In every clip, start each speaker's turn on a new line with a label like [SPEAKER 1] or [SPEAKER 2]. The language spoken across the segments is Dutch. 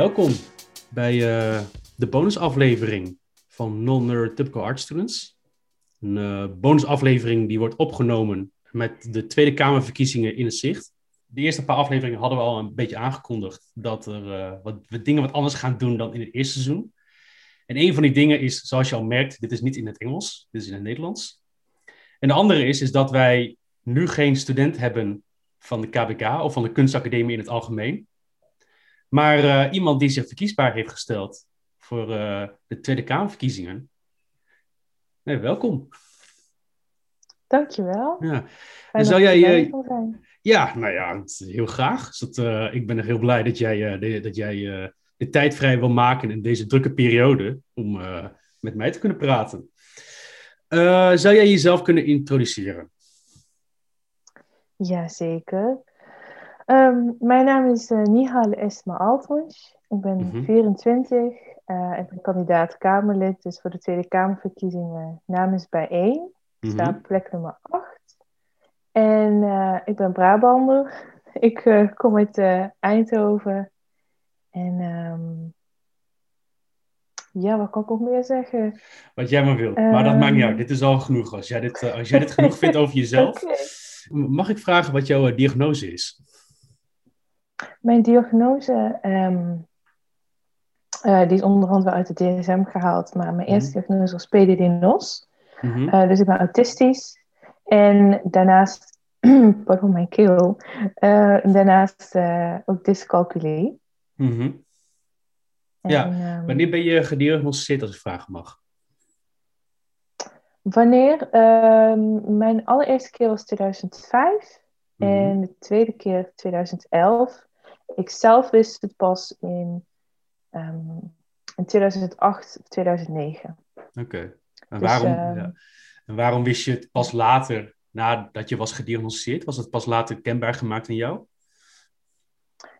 [SPEAKER 1] Welkom bij uh, de bonusaflevering van Non-Neurotypical Art Students. Een uh, bonusaflevering die wordt opgenomen met de Tweede Kamerverkiezingen in het zicht. De eerste paar afleveringen hadden we al een beetje aangekondigd dat er uh, wat, we dingen wat anders gaan doen dan in het eerste seizoen. En een van die dingen is, zoals je al merkt, dit is niet in het Engels, dit is in het Nederlands. En de andere is, is dat wij nu geen student hebben van de KBK of van de kunstacademie in het algemeen. Maar uh, iemand die zich verkiesbaar heeft gesteld voor uh, de Tweede Kamerverkiezingen. Nee, welkom.
[SPEAKER 2] Dankjewel.
[SPEAKER 1] Ja. En zou jij. Uh, ja, nou ja, heel graag. Dus dat, ik ben er heel blij dat jij, de, dat jij de tijd vrij wil maken in deze drukke periode om met mij te kunnen praten. zou jij jezelf kunnen introduceren?
[SPEAKER 2] Jazeker. Um, mijn naam is uh, Nihal Esma. Ik ben mm -hmm. 24. Uh, ik ben kandidaat Kamerlid, dus voor de Tweede Kamerverkiezingen namens bijeen. Ik mm -hmm. sta op plek nummer 8. En uh, ik ben Brabander. Ik uh, kom uit Eindhoven. En um, ja, wat kan ik nog meer zeggen?
[SPEAKER 1] Wat jij maar wilt. maar dat maakt niet uit. Dit is al genoeg. Als jij dit, als jij dit genoeg vindt over jezelf. okay. Mag ik vragen wat jouw diagnose is?
[SPEAKER 2] Mijn diagnose, um, uh, die is onderhand wel uit het DSM gehaald, maar mijn mm -hmm. eerste diagnose was PDD-NOS. Mm -hmm. uh, dus ik ben autistisch. En daarnaast, pardon mijn keel, uh, daarnaast ook dyscalculie.
[SPEAKER 1] Mm -hmm. Ja, en, um, wanneer ben je gediagnosticeerd als ik vragen mag?
[SPEAKER 2] Wanneer? Um, mijn allereerste keer was 2005 en de tweede keer 2011. Ik zelf wist het pas in, um, in 2008 of 2009.
[SPEAKER 1] Oké. Okay. En, dus, waarom, um, ja. en waarom wist je het pas later, nadat je was gediagnosticeerd? Was het pas later kenbaar gemaakt in jou?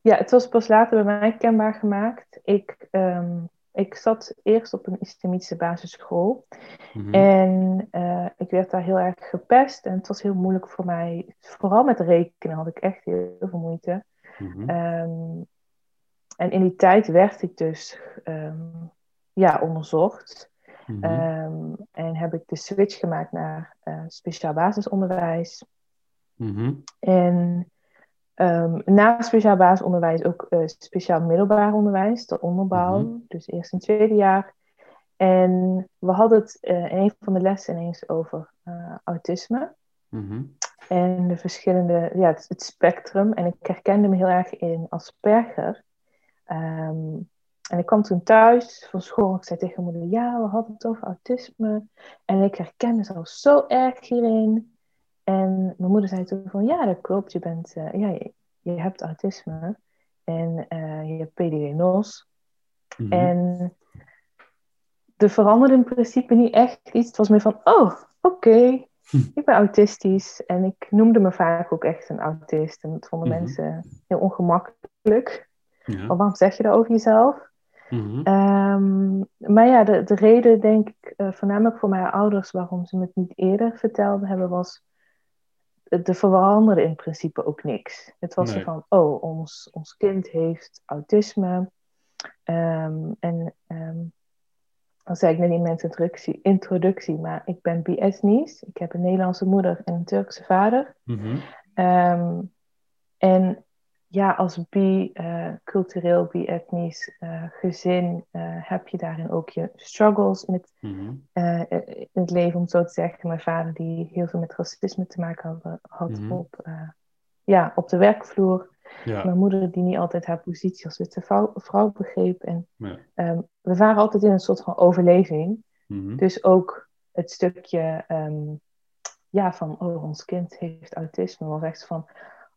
[SPEAKER 2] Ja, het was pas later bij mij kenbaar gemaakt. Ik, um, ik zat eerst op een islamitische basisschool. Mm-hmm. En uh, ik werd daar heel erg gepest. En het was heel moeilijk voor mij. Vooral met rekenen had ik echt heel veel moeite. Mm-hmm. Um, en in die tijd werd ik dus um, ja, onderzocht. Mm-hmm. Um, en heb ik de switch gemaakt naar uh, speciaal basisonderwijs. En na speciaal basisonderwijs ook uh, speciaal middelbaar onderwijs, de onderbouw. Dus eerst en tweede jaar. En we hadden het uh, in een van de lessen ineens over uh, autisme. En de verschillende, ja, het, het, spectrum. En ik herkende me heel erg in Asperger. Um, en ik kwam toen thuis van school. Ik zei tegen mijn moeder, ja, we hadden het over autisme. En ik herkende mezelf zo erg hierin. En mijn moeder zei toen van, ja, dat klopt. Je, bent, uh, ja, je, je, hebt autisme. En uh, je hebt PDD-NOS. Mm-hmm. En er veranderde in principe niet echt iets. Het was meer van, oh, oké. Okay. Ik ben autistisch en ik noemde me vaak ook echt een autist. En dat vonden mm-hmm. mensen heel ongemakkelijk. Ja. Maar waarom zeg je dat over jezelf? Mm-hmm. Um, maar ja, de, de reden denk ik uh, voornamelijk voor mijn ouders waarom ze me het niet eerder verteld hebben was... Er veranderde in principe ook niks. Het was nee. van, oh, ons, ons kind heeft autisme. Um, en um, dan zei ik net in mijn introductie, introductie maar ik ben bi-ethnisch. Ik heb een Nederlandse moeder en een Turkse vader. Mm-hmm. Um, en ja, als bi-cultureel, uh, bi-ethnisch uh, gezin uh, heb je daarin ook je struggles in het, mm-hmm. in het leven, om zo te zeggen. Mijn vader die heel veel met racisme te maken had, had mm-hmm. op, ja, op de werkvloer. Ja. Mijn moeder die niet altijd haar positie als witte vrouw, vrouw begreep. En ja. um, we waren altijd in een soort van overleving. Mm-hmm. Dus ook het stukje um, ja, van oh, ons kind heeft autisme was echt van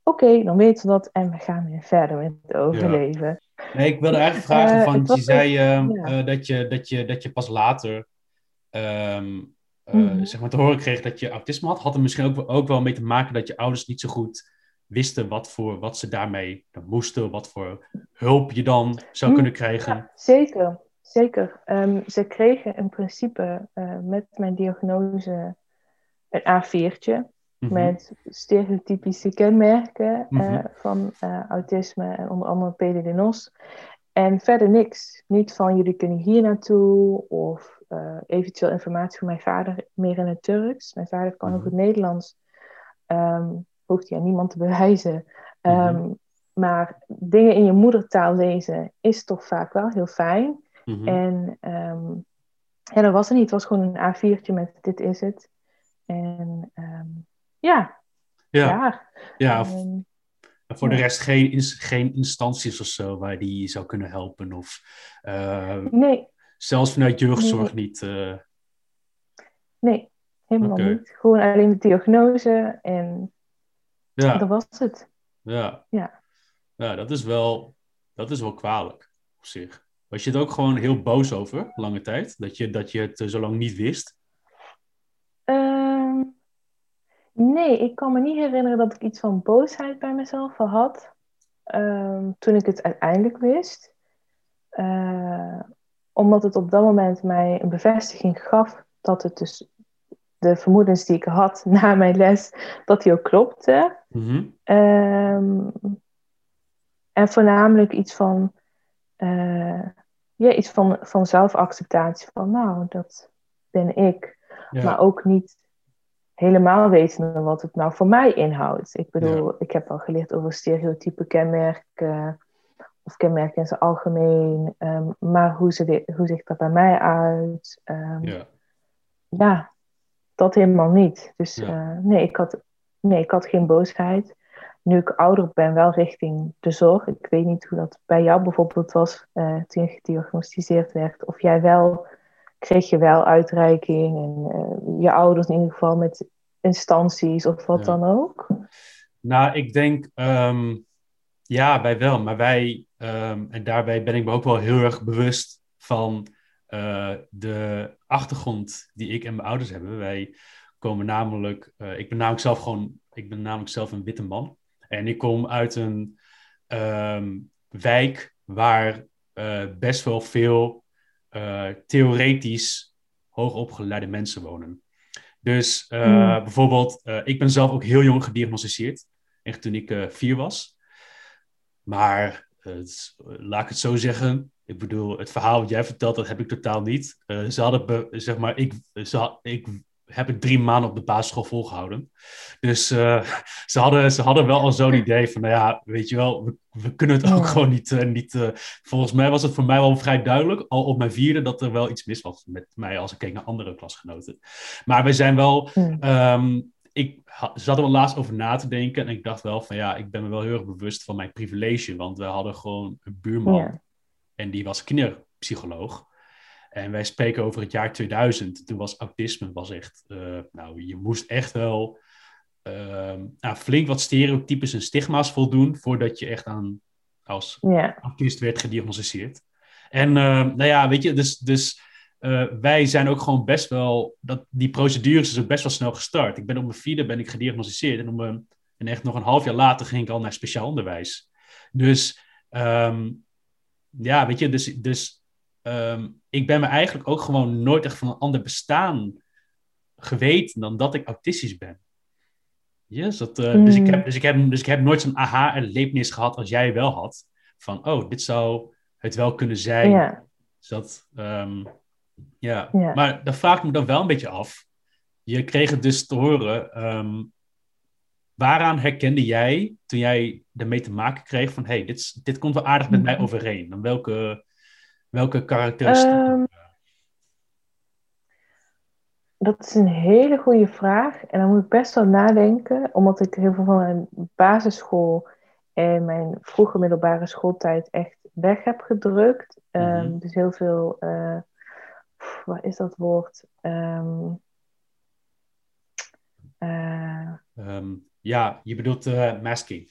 [SPEAKER 2] oké, okay, dan weten we dat en we gaan weer verder met het overleven.
[SPEAKER 1] Ja. Nee, ik wilde eigenlijk vragen, uh, van, je zei um, uh, dat, je, dat, je, dat je pas later um, uh, mm-hmm. zeg maar te horen kreeg dat je autisme had. Had er misschien ook, ook wel mee te maken dat je ouders niet zo goed wisten wat, voor, wat ze daarmee moesten, wat voor hulp je dan zou mm, kunnen krijgen. Ja,
[SPEAKER 2] zeker, zeker. Um, ze kregen in principe uh, met mijn diagnose een A4'tje mm-hmm. met stereotypische kenmerken mm-hmm. uh, van uh, autisme en onder andere PDD-NOS. En verder niks. Niet van jullie kunnen hier naartoe of eventueel informatie van mijn vader meer in het Turks. Mijn vader kan ook
[SPEAKER 1] Mhm.
[SPEAKER 2] het Nederlands. Um, hoeft hij aan niemand te bewijzen. Um,
[SPEAKER 1] Mhm.
[SPEAKER 2] Maar dingen in je moedertaal lezen is toch vaak wel heel fijn.
[SPEAKER 1] Mhm.
[SPEAKER 2] En um, ja, dat was er niet. Het was gewoon een A4'tje met dit is het. En um, ja,
[SPEAKER 1] ja. ja, of-
[SPEAKER 2] En,
[SPEAKER 1] en voor de rest geen, ins- geen instanties of zo waar die je zou kunnen helpen. Of eh,
[SPEAKER 2] nee,
[SPEAKER 1] zelfs vanuit jeugdzorg
[SPEAKER 2] Nee.
[SPEAKER 1] niet. eh,
[SPEAKER 2] nee, helemaal niet. Gewoon alleen de diagnose en
[SPEAKER 1] ja.
[SPEAKER 2] dat was het.
[SPEAKER 1] Ja.
[SPEAKER 2] Ja.
[SPEAKER 1] Ja, dat is wel, dat is wel kwalijk op zich. Was je het ook gewoon heel boos over, lange tijd? Dat je, dat je het zo lang niet wist?
[SPEAKER 2] Ehm, nee, ik kan me niet herinneren dat ik iets van boosheid bij mezelf had. ehm, toen ik het uiteindelijk wist. Eh, omdat het op dat moment mij een bevestiging gaf dat het dus de vermoedens die ik had na mijn les, dat die ook klopte.
[SPEAKER 1] Mhm.
[SPEAKER 2] Ehm, en voornamelijk iets van, eh, ja, iets van, van zelfacceptatie. Van nou, dat ben ik.
[SPEAKER 1] Ja.
[SPEAKER 2] Maar ook niet helemaal weten wat het nou voor mij inhoudt. Ik bedoel, ik heb wel geleerd over stereotype kenmerken. Of kenmerken in zijn algemeen. ehm, maar hoe, ze hoe ziet dat bij mij uit? Ehm,
[SPEAKER 1] ja.
[SPEAKER 2] ja, dat helemaal niet. Dus eh, nee, ik had, nee, ik had geen boosheid. Nu ik ouder ben, wel richting de zorg. Ik weet niet hoe dat bij jou bijvoorbeeld was eh, toen je gediagnosticeerd werd. Of jij wel, kreeg je wel uitreiking en eh, je ouders in ieder geval met instanties of wat
[SPEAKER 1] Ja.
[SPEAKER 2] dan ook.
[SPEAKER 1] Nou, ik denk, ehm, ja, wij wel. Maar wij, ehm, en daarbij ben ik me ook wel heel erg bewust van eh, de achtergrond die ik en mijn ouders hebben. Wij komen namelijk, eh, ik ben namelijk zelf gewoon, ik ben namelijk zelf een witte man. En ik kom uit een ehm, wijk waar eh, best wel veel eh, theoretisch hoogopgeleide mensen wonen. Dus
[SPEAKER 2] Hmm.
[SPEAKER 1] bijvoorbeeld, ik ben zelf ook heel jong gediagnosticeerd. Echt toen ik vier was. Maar het laat ik het zo zeggen. Ik bedoel, het verhaal wat jij vertelt, dat heb ik totaal niet. Eh, ze hadden, be- zeg maar, ik, ze had- ik heb het drie maanden op de basisschool volgehouden. Dus eh, ze, hadden, ze hadden wel al zo'n idee van, nou ja, weet je wel, we, we kunnen het ook gewoon niet. eh, niet eh, volgens mij was het voor mij wel vrij duidelijk, al op mijn vierde, dat er wel iets mis was met mij als ik keek naar andere klasgenoten. Maar wij zijn wel. Ehm, ik zat er wel laatst over na te denken en ik dacht wel van ja, ik ben me wel heel erg bewust van mijn privilege, want we hadden gewoon een buurman en die was kinderpsycholoog. En wij spreken over het jaar 2000. Toen was autisme was echt, eh, nou, je moest echt wel ehm, nou, flink wat stereotypes en stigma's voldoen voordat je echt aan als
[SPEAKER 2] Ja.
[SPEAKER 1] autist werd gediagnosticeerd. En eh, nou ja, weet je, dus, dus eh, wij zijn ook gewoon best wel, dat, die procedures is ook best wel snel gestart. Ik ben op mijn vierde ben ik gediagnosticeerd en, op mijn, en echt nog een half jaar later ging ik al naar speciaal onderwijs. Dus ehm, ja, weet je, dus, dus ehm, ik ben me eigenlijk ook gewoon nooit echt van een ander bestaan geweten dan dat ik autistisch ben. Yes, dat, eh, dus, ik
[SPEAKER 2] Mm.
[SPEAKER 1] heb, dus, ik heb, dus ik heb nooit zo'n aha-erlevenis gehad als jij wel had. Van, oh, dit zou het wel kunnen zijn.
[SPEAKER 2] Ja.
[SPEAKER 1] Dus dat, ehm, ja. Maar dan vraag ik me dan wel een beetje af. Je kreeg het dus te horen. ehm, waaraan herkende jij toen jij ermee te maken kreeg van... hey, dit, dit komt wel aardig met mij
[SPEAKER 2] Mhm.
[SPEAKER 1] overeen. Dan welke, welke karakteristieken?
[SPEAKER 2] Ehm, Dat is een hele goede vraag. En dan moet ik best wel nadenken, omdat ik heel veel van mijn basisschool en mijn vroege middelbare schooltijd echt weg heb gedrukt. Ehm,
[SPEAKER 1] Mhm.
[SPEAKER 2] dus heel veel, pff, wat is dat woord? Ehm, eh,
[SPEAKER 1] ja, je bedoelt eh, masking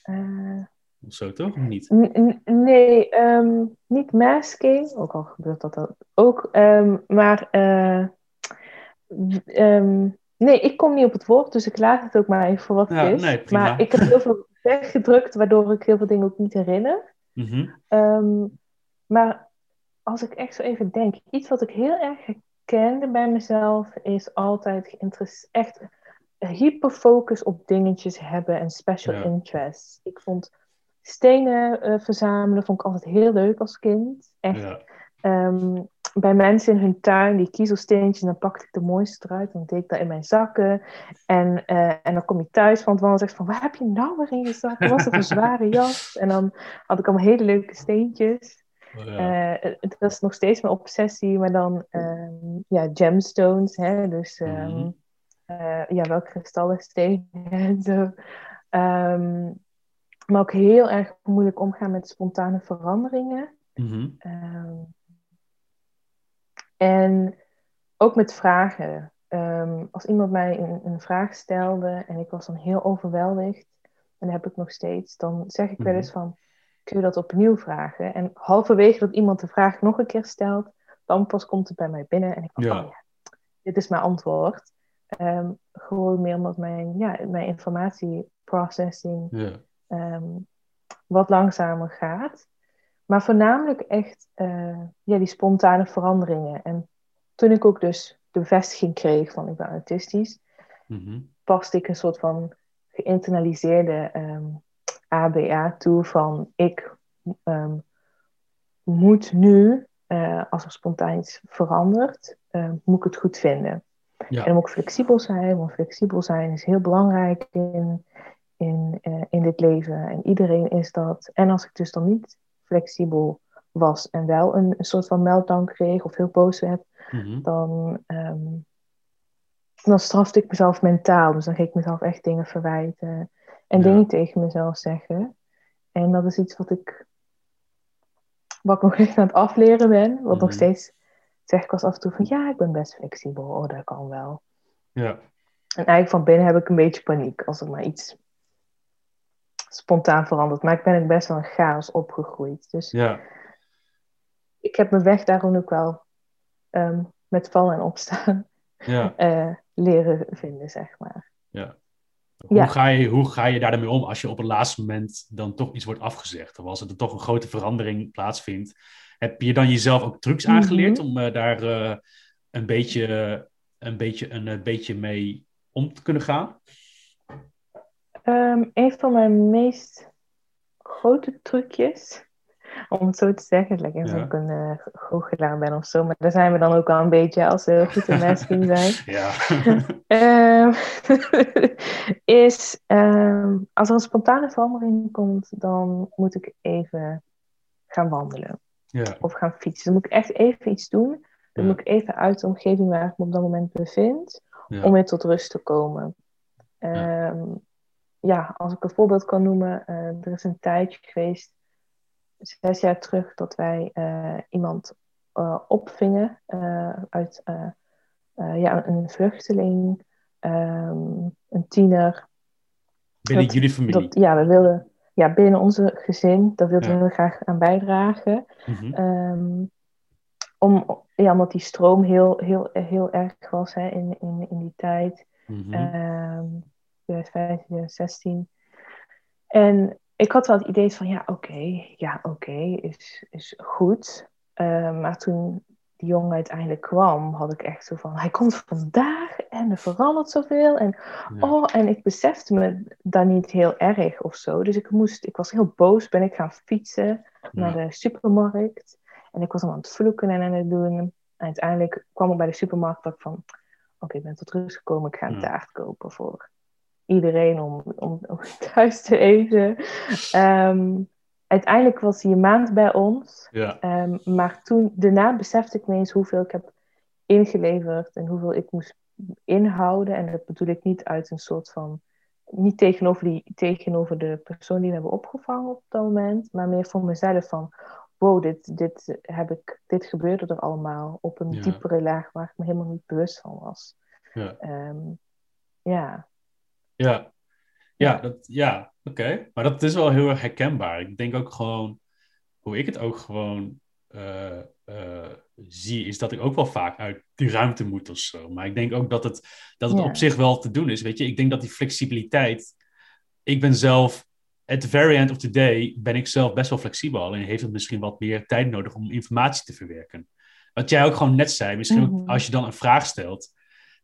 [SPEAKER 1] of zo, toch? Of niet?
[SPEAKER 2] N- Nee, ehm, niet masking, ook al gebeurt dat dan ook, ehm, maar eh, ehm, nee, ik kom niet op het woord, dus ik laat het ook maar even voor wat
[SPEAKER 1] Ja,
[SPEAKER 2] het is.
[SPEAKER 1] nee,
[SPEAKER 2] maar ik heb heel veel weggedrukt, waardoor ik heel veel dingen ook niet herinner.
[SPEAKER 1] Mhm.
[SPEAKER 2] Maar als ik echt zo even denk, iets wat ik heel erg herkende bij mezelf is altijd echt hyperfocus op dingetjes hebben en special
[SPEAKER 1] Ja.
[SPEAKER 2] interests. Ik vond stenen verzamelen vond ik altijd heel leuk als kind. Echt. Ja. Ehm, bij mensen in hun tuin, die kiezelsteentjes, dan pakte ik de mooiste eruit. Dan deed ik dat in mijn zakken. En, uh, en dan kom je thuis van het wandelen en zeg van, waar heb je nou weer in je zak? Dat was een zware jas. En dan had ik allemaal hele leuke steentjes. Oh, ja. uh, het was nog steeds mijn obsessie, maar dan um, ja, gemstones. Hè? Dus um, uh, ja, welke kristallen stenen en zo. Um, maar ook heel erg moeilijk omgaan met spontane veranderingen. Mm -hmm. En ook met vragen. Um, als iemand mij een, een, vraag stelde en ik was dan heel overweldigd, en dat heb ik nog steeds, dan zeg ik wel eens mhm. van, kun je dat opnieuw vragen? En halverwege dat iemand de vraag nog een keer stelt, dan pas komt het bij mij binnen en ik denk, ja. oh ja, dit is mijn antwoord. Um, gewoon meer omdat mijn, ja, mijn informatieprocessing ja. Um, wat langzamer gaat. Maar voornamelijk echt uh, ja, die spontane veranderingen. En toen ik ook dus de bevestiging kreeg van ik ben autistisch, mm paste ik een soort van geïnternaliseerde um, ehm, ABA toe van ik um, moet nu, uh, als er spontaan iets verandert, uh, moet ik het goed vinden. Ja. En ook flexibel zijn, want flexibel zijn is heel belangrijk in, in, uh, in dit leven. En iedereen is dat. En als ik dus dan niet flexibel was en wel een, een soort van meltdown kreeg of heel boos werd, mhm. dan, um, dan strafte ik mezelf mentaal. Dus dan ging ik mezelf echt dingen verwijten en dingen tegen mezelf zeggen. En dat is iets wat ik, wat ik nog echt aan het afleren ben. Wat nog mhm. steeds zeg ik als af en toe van ja, ik ben best flexibel. Oh, dat kan wel.
[SPEAKER 1] Ja.
[SPEAKER 2] En eigenlijk van binnen heb ik een beetje paniek als er maar iets spontaan veranderd. Maar ik ben ook best wel een chaos opgegroeid. Dus
[SPEAKER 1] ja.
[SPEAKER 2] ik heb mijn weg daarom ook wel um, met vallen en opstaan
[SPEAKER 1] ja.
[SPEAKER 2] uh, leren vinden, zeg maar.
[SPEAKER 1] Ja. Hoe, ja. Ga je, hoe ga je daar dan mee om als je op het laatste moment dan toch iets wordt afgezegd? Of als er toch een grote verandering plaatsvindt? Heb je dan jezelf ook trucs mhm. aangeleerd om uh, daar uh, een, beetje, een, beetje, een beetje mee om te kunnen gaan?
[SPEAKER 2] Um, een van mijn meest grote trucjes, om het zo te zeggen, lijkt alsof ja. ik een uh, goochelaar ben of zo, maar daar zijn we dan ook al een beetje als we goed in masking zijn.
[SPEAKER 1] Ja.
[SPEAKER 2] um, is um, als er een spontane verandering komt, dan moet ik even gaan wandelen.
[SPEAKER 1] Ja.
[SPEAKER 2] Of gaan fietsen. Dan moet ik echt even iets doen. Dan moet ik even uit de omgeving waar ik me op dat moment bevind, om weer tot rust te komen. Um, ja, als ik een voorbeeld kan noemen, uh, er is een tijdje geweest, zes jaar terug, dat wij uh, iemand uh, opvingen uit ja, een vluchteling, um, een tiener.
[SPEAKER 1] Binnen jullie familie?
[SPEAKER 2] Dat, ja, we wilden ja, binnen onze gezin, daar wilden ja. we graag aan bijdragen. Mm -hmm. um, om, ja, omdat die stroom heel, heel, heel erg was hè, in, in, in die tijd. Mm -hmm. um, 2015, 2016. En ik had wel het idee van, ja, oké, ja, oké, is, is goed. Uh, maar toen die jongen uiteindelijk kwam, had ik echt zo van, hij komt vandaag en er verandert zoveel. En, oh, en ik besefte me dat niet heel erg of zo. Dus ik moest, ik was heel boos, ben ik gaan fietsen naar de supermarkt. En ik was aan het vloeken en aan het doen. En uiteindelijk kwam ik bij de supermarkt dat ik van, oké, ik ben tot rust gekomen, ik ga een taart kopen voor iedereen om, om, om thuis te eten. Um, uiteindelijk was hij een maand bij ons.
[SPEAKER 1] Ja.
[SPEAKER 2] Um, maar toen, daarna besefte ik ineens hoeveel ik heb ingeleverd en hoeveel ik moest inhouden. En dat bedoel ik niet uit een soort van. Niet tegenover, die, tegenover de persoon die we hebben opgevangen op dat moment, maar meer voor mezelf van. Wow, dit, dit, heb ik, dit gebeurde er allemaal op een diepere laag waar ik me helemaal niet bewust van was.
[SPEAKER 1] Ja.
[SPEAKER 2] Um, ja.
[SPEAKER 1] Ja, ja, dat, ja oké. Maar dat is wel heel erg herkenbaar. Ik denk ook gewoon, hoe ik het ook gewoon uh, uh, zie, is dat ik ook wel vaak uit die ruimte moet of zo. Maar ik denk ook dat het, dat het op zich wel te doen is. Weet je, ik denk dat die flexibiliteit. Ik ben zelf, at the very end of the day, ben ik zelf best wel flexibel. Alleen heeft het misschien wat meer tijd nodig om informatie te verwerken. Wat jij ook gewoon net zei, misschien mm -hmm. als je dan een vraag stelt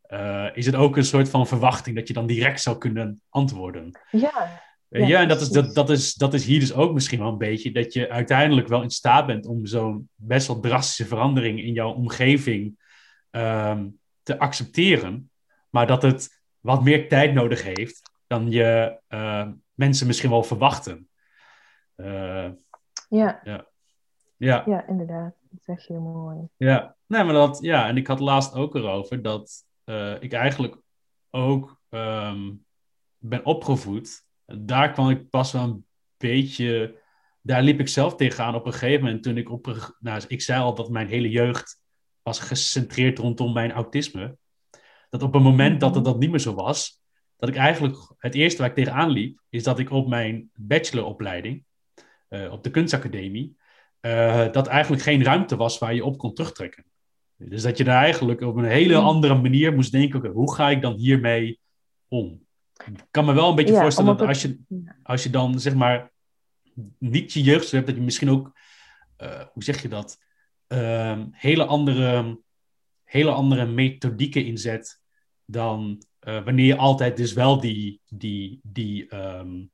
[SPEAKER 1] uh, is het ook een soort van verwachting dat je dan direct zou kunnen antwoorden.
[SPEAKER 2] Ja.
[SPEAKER 1] Ja, en dat is, dat, dat, is, dat is hier dus ook misschien wel een beetje dat je uiteindelijk wel in staat bent om zo'n best wel drastische verandering in jouw omgeving ehm, te accepteren, maar dat het wat meer tijd nodig heeft dan je uh, mensen misschien wel verwachten.
[SPEAKER 2] Uh, ja.
[SPEAKER 1] ja. Ja.
[SPEAKER 2] ja, inderdaad. Dat zeg je heel mooi.
[SPEAKER 1] Ja, nee, maar dat, ja, en ik had laatst ook erover dat uh, ik eigenlijk ook um, ben opgevoed. Daar kwam ik pas wel een beetje. Daar liep ik zelf tegenaan op een gegeven moment toen ik op. Nou, ik zei al dat mijn hele jeugd was gecentreerd rondom mijn autisme. Dat op een moment dat het mhm. dat niet meer zo was, dat ik eigenlijk het eerste waar ik tegenaan liep, is dat ik op mijn bacheloropleiding, uh, op de kunstacademie, uh, dat eigenlijk geen ruimte was waar je op kon terugtrekken. Dus dat je daar eigenlijk op een hele mhm. andere manier moest denken, hoe ga ik dan hiermee om? Ik kan me wel een beetje voorstellen dat als je, als je dan zeg maar niet je jeugd hebt, dat je misschien ook, uh, hoe zeg je dat, uh, hele, andere, hele andere methodieken inzet dan uh, wanneer je altijd dus wel die, die, die, um,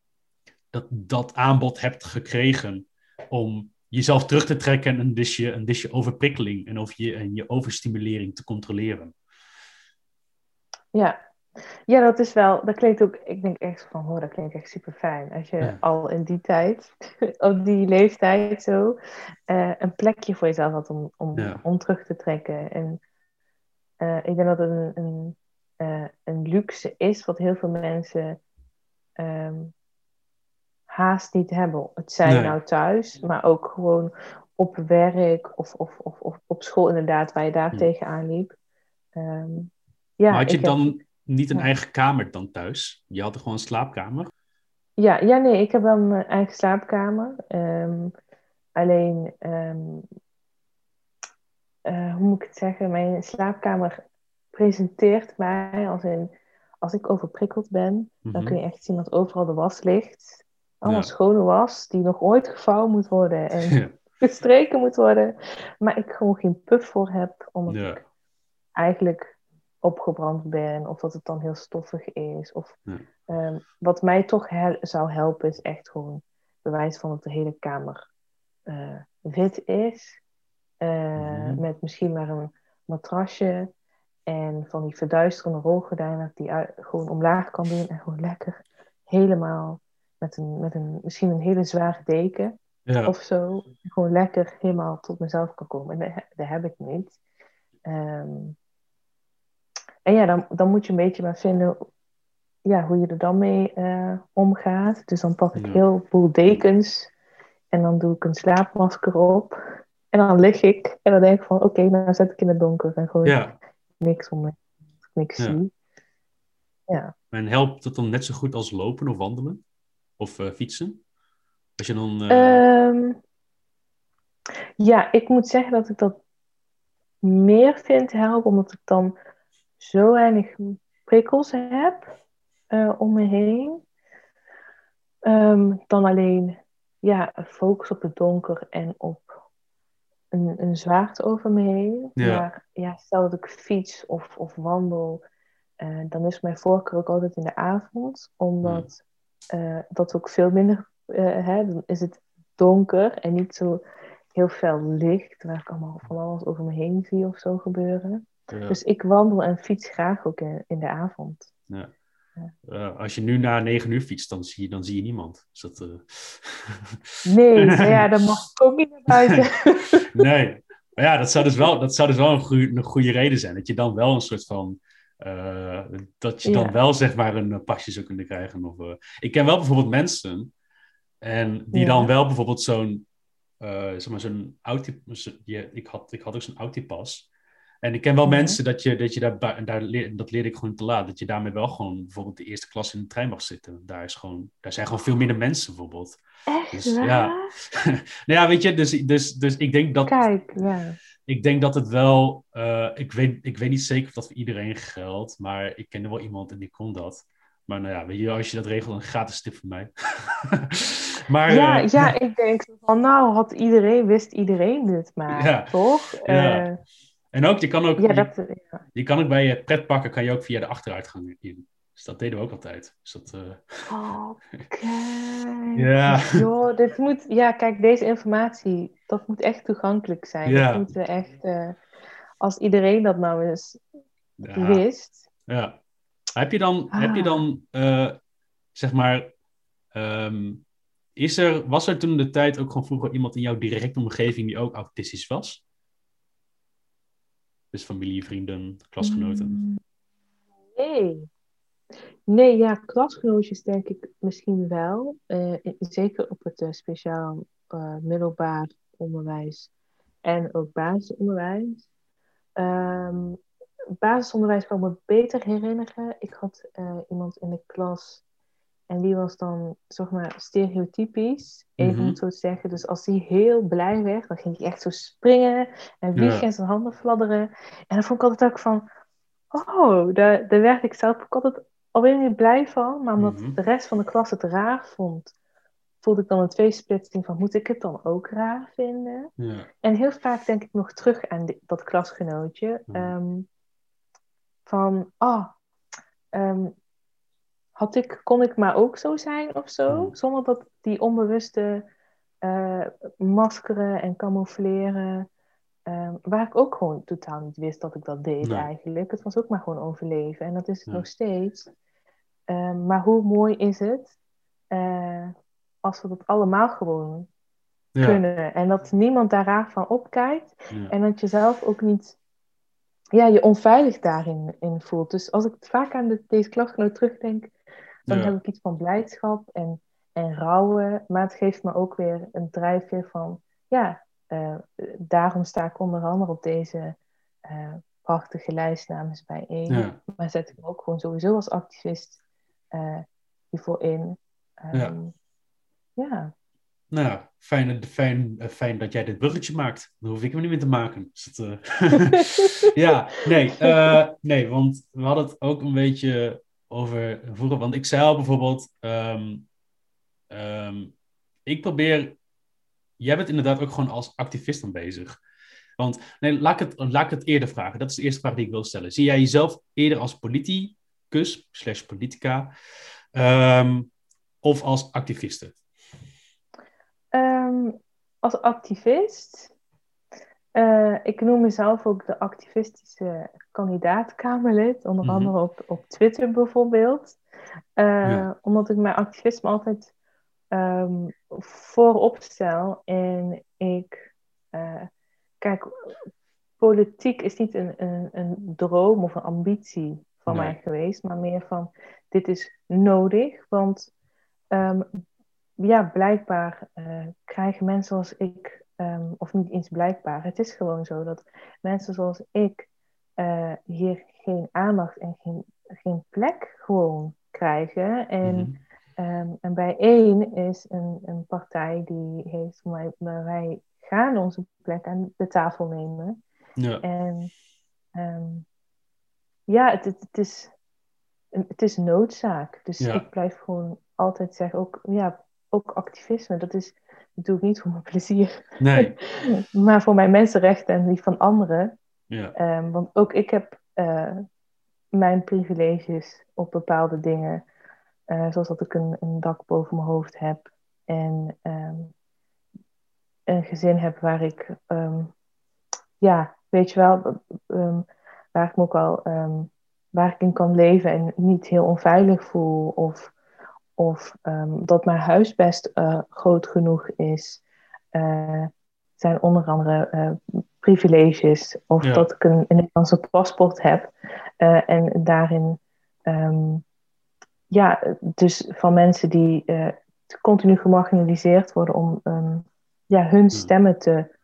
[SPEAKER 1] dat, dat aanbod hebt gekregen om jezelf terug te trekken en dus je, en dus je overprikkeling en, of je, en je overstimulering te controleren.
[SPEAKER 2] Ja. ja, dat is wel, dat klinkt ook, ik denk echt van, hoor, dat klinkt echt super fijn. Als je al in die tijd, op die leeftijd zo, uh, een plekje voor jezelf had om, om, om terug te trekken. En uh, ik denk dat het een, een, uh, een luxe is wat heel veel mensen um, haast niet hebben. Het zijn nou thuis, maar ook gewoon op werk of, of, of, of op school inderdaad, waar je daar hm. tegenaan liep. Um,
[SPEAKER 1] ja, maar had je dan niet een eigen kamer dan thuis? Je had er gewoon een slaapkamer?
[SPEAKER 2] Ja, ja nee, ik heb wel een eigen slaapkamer. Um, alleen, um, uh, hoe moet ik het zeggen? Mijn slaapkamer presenteert mij als in... Als ik overprikkeld ben, dan mhm. kun je echt zien dat overal de was ligt allemaal schone was die nog ooit gevouwen moet worden en gestreken moet worden. Maar ik gewoon geen puff voor heb, omdat ik eigenlijk opgebrand ben of dat het dan heel stoffig is. Of, ehm, wat mij toch zou helpen is echt gewoon bewijs van dat de hele kamer uh, wit is. Uh, mm Met misschien maar een matrasje en van die verduisterende rolgordijnen die gewoon omlaag kan doen en gewoon lekker helemaal met een, met een misschien een hele zware deken ja. of zo. Gewoon lekker helemaal tot mezelf kan komen. En dat, dat heb ik niet. Ehm, en ja, dan, dan moet je een beetje maar vinden ja, hoe je er dan mee uh, omgaat. Dus dan pak ik heel veel dekens en dan doe ik een slaapmasker op. En dan lig ik en dan denk ik van oké, okay, nou zet ik in het donker en gewoon ja. niks om me, niks zie. Ja.
[SPEAKER 1] En helpt het dan net zo goed als lopen of wandelen? Of uh, fietsen? Als je dan... Uh...
[SPEAKER 2] Um, ja, ik moet zeggen dat ik dat meer vind helpen, omdat ik dan zo weinig prikkels heb uh, om me heen. Um, dan alleen ja, focus op het donker en op een, een zwaarte over me heen. Ja. Maar ja, stel dat ik fiets of, of wandel, uh, dan is mijn voorkeur ook altijd in de avond. Omdat uh, dat ook veel minder, uh, hè, dan is het donker en niet zo heel fel licht, waar ik allemaal van alles over me heen zie of zo gebeuren. Dus ik wandel en fiets graag ook in, in de avond.
[SPEAKER 1] Ja. Uh, als je nu na negen uur fietst, dan zie je, dan zie je niemand. Is dat,
[SPEAKER 2] Nee, ja, dan mag ik ook niet naar buiten.
[SPEAKER 1] nee, maar ja, dat zou dus wel, dat zou dus wel een, goede, een goede reden zijn. Dat je dan wel een soort van uh, dat je dan wel zeg maar een eh, pasje zou kunnen krijgen. Of, uh, ik ken wel bijvoorbeeld mensen en die dan wel bijvoorbeeld zo'n zeg maar zo'n auto, ik had, ik had ook zo'n autipas. En ik ken wel mensen dat je, dat je daar, daar leer, dat leerde ik gewoon te laat, dat je daarmee wel gewoon bijvoorbeeld de eerste klas in de trein mag zitten. Daar, is gewoon, daar zijn gewoon veel minder mensen bijvoorbeeld.
[SPEAKER 2] Echt
[SPEAKER 1] dus, ja. nou ja, weet je, dus, dus, dus ik denk dat...
[SPEAKER 2] Kijk, ja
[SPEAKER 1] ik denk dat het wel, uh, ik, weet, ik weet niet zeker of dat voor iedereen geldt, maar ik kende wel iemand en die kon dat. Maar nou ja, weet je, als je dat regelt, een gratis tip voor mij.
[SPEAKER 2] maar, ja, uh, ja, ik denk van nou, had iedereen, wist iedereen dit maar, ja, toch?
[SPEAKER 1] Ja. Uh, en ook, je kan ook, ja, dat, je, je, kan ook bij je pretpakken, kan je ook via de achteruitgang in. Dus dat deden we ook altijd. Dus dat,
[SPEAKER 2] uh... Oké.
[SPEAKER 1] ja.
[SPEAKER 2] Dit moet... Ja, kijk, deze informatie, dat moet echt toegankelijk zijn. Ja. Dat moeten we echt... Uh, als iedereen dat nou eens ja. wist.
[SPEAKER 1] Ja. Heb je dan, ah. heb je dan uh, zeg maar... Um, is er, was er toen de tijd ook gewoon vroeger iemand in jouw directe omgeving die ook autistisch was? Dus familie, vrienden, klasgenoten?
[SPEAKER 2] Mm, nee. Nee, ja, klasgenootjes denk ik misschien wel. Uh, zeker op het uh, speciaal uh, middelbaar onderwijs en ook basisonderwijs. Um, basisonderwijs kan ik me beter herinneren. Ik had iemand in de klas en die was dan, zeg maar, stereotypisch, even mm zo te zeggen. Dus als hij heel blij werd, dan ging hij echt zo springen en wiegen en zijn handen fladderen. En dan vond ik altijd ook van, oh, daar, daar werd ik zelf ook altijd alweer niet blij van. Maar omdat mhm. de rest van de klas het raar vond, voelde ik dan een tweesplitsing van, moet ik het dan ook raar vinden? Ja. En heel vaak denk ik nog terug aan dat klasgenootje. Ehm, van, ah, oh, had ik, kon ik maar ook zo zijn of zo. Hmm. Zonder dat die onbewuste uh, maskeren en camoufleren. Um, waar ik ook gewoon totaal niet wist dat ik dat deed eigenlijk. Het was ook maar gewoon overleven. En dat is het nog steeds. Um, maar hoe mooi is het uh, als we dat allemaal gewoon ja. kunnen. En dat niemand daar raar van opkijkt. En dat je zelf ook niet ja, je onveilig daarin in voelt. Dus als ik vaak aan de, deze klasgenoot terugdenk, dan heb ik iets van blijdschap en, en rouwen. Maar het geeft me ook weer een drijfveer van, ja, uh, daarom sta ik onder andere op deze uh, prachtige lijst namens bijeen. Ja. Maar zet ik me ook gewoon sowieso als activist uh, hiervoor in. Um, ja. ja.
[SPEAKER 1] Nou, fijn, fijn, fijn dat jij dit bruggetje maakt. Dan hoef ik hem niet meer te maken. Dus dat, ja, nee, nee, want we hadden het ook een beetje over vroeger. Want ik zei al bijvoorbeeld, ehm, ehm, ik probeer, jij bent inderdaad ook gewoon als activist dan bezig. Want nee, laat ik, het, laat ik het eerder vragen. Dat is de eerste vraag die ik wil stellen. Zie jij jezelf eerder als politicus, slash politica, ehm, of als activiste?
[SPEAKER 2] als activist uh, ik noem mezelf ook de activistische kandidaatkamerlid, onder mhm. andere op, op Twitter bijvoorbeeld. Uh, Omdat ik mijn activisme altijd um, voorop stel. En ik, uh, kijk, politiek is niet een, een, een droom of een ambitie van mij geweest, maar meer van dit is nodig. Want um, ja, blijkbaar krijgen mensen zoals ik Ehm, of niet eens blijkbaar. Het is gewoon zo dat mensen zoals ik uh, hier geen aandacht en geen, geen plek gewoon krijgen. En, mm -hmm. En bij één is een, een partij die heeft, maar, maar wij gaan onze plek aan de tafel nemen. Ja. En um, ja, het, het, het, is, het is noodzaak. Dus ik blijf gewoon altijd zeggen, ook, ja, ook activisme, dat is dat doe ik niet voor mijn plezier. Nee. maar voor mijn mensenrechten en die van anderen. Ja. Ehm, want ook ik heb uh, mijn privileges op bepaalde dingen. Uh, zoals dat ik een, een, dak boven mijn hoofd heb. En um, een gezin heb waar ik... Um, ja, weet je wel... waar ik me ook wel... waar ik in kan leven en niet heel onveilig voel. Of of dat mijn huis best uh, groot genoeg is, uh, zijn onder andere privileges. Of dat ik een, een Nederlandse paspoort heb en daarin, ja, dus van mensen die continu gemarginaliseerd worden om um, ja, hun hmm. stemmen te,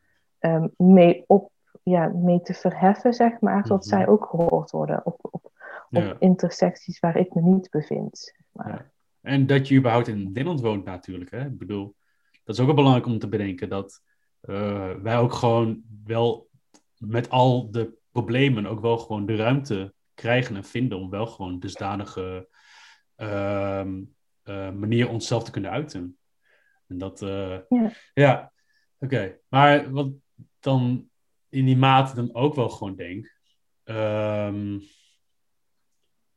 [SPEAKER 2] mee, op, ja, mee te verheffen, zeg maar, zodat zij ook gehoord worden op, op, op intersecties waar ik me niet bevind. Zeg maar.
[SPEAKER 1] En dat je überhaupt in Nederland woont natuurlijk. Hè? Ik bedoel, dat is ook wel belangrijk om te bedenken. Dat uh, wij ook gewoon wel met al de problemen ook wel gewoon de ruimte krijgen en vinden om wel gewoon dusdanige uh, uh, manier onszelf te kunnen uiten. En dat, uh, ja, ja. oké. Maar wat dan in die mate dan ook wel gewoon denk, um,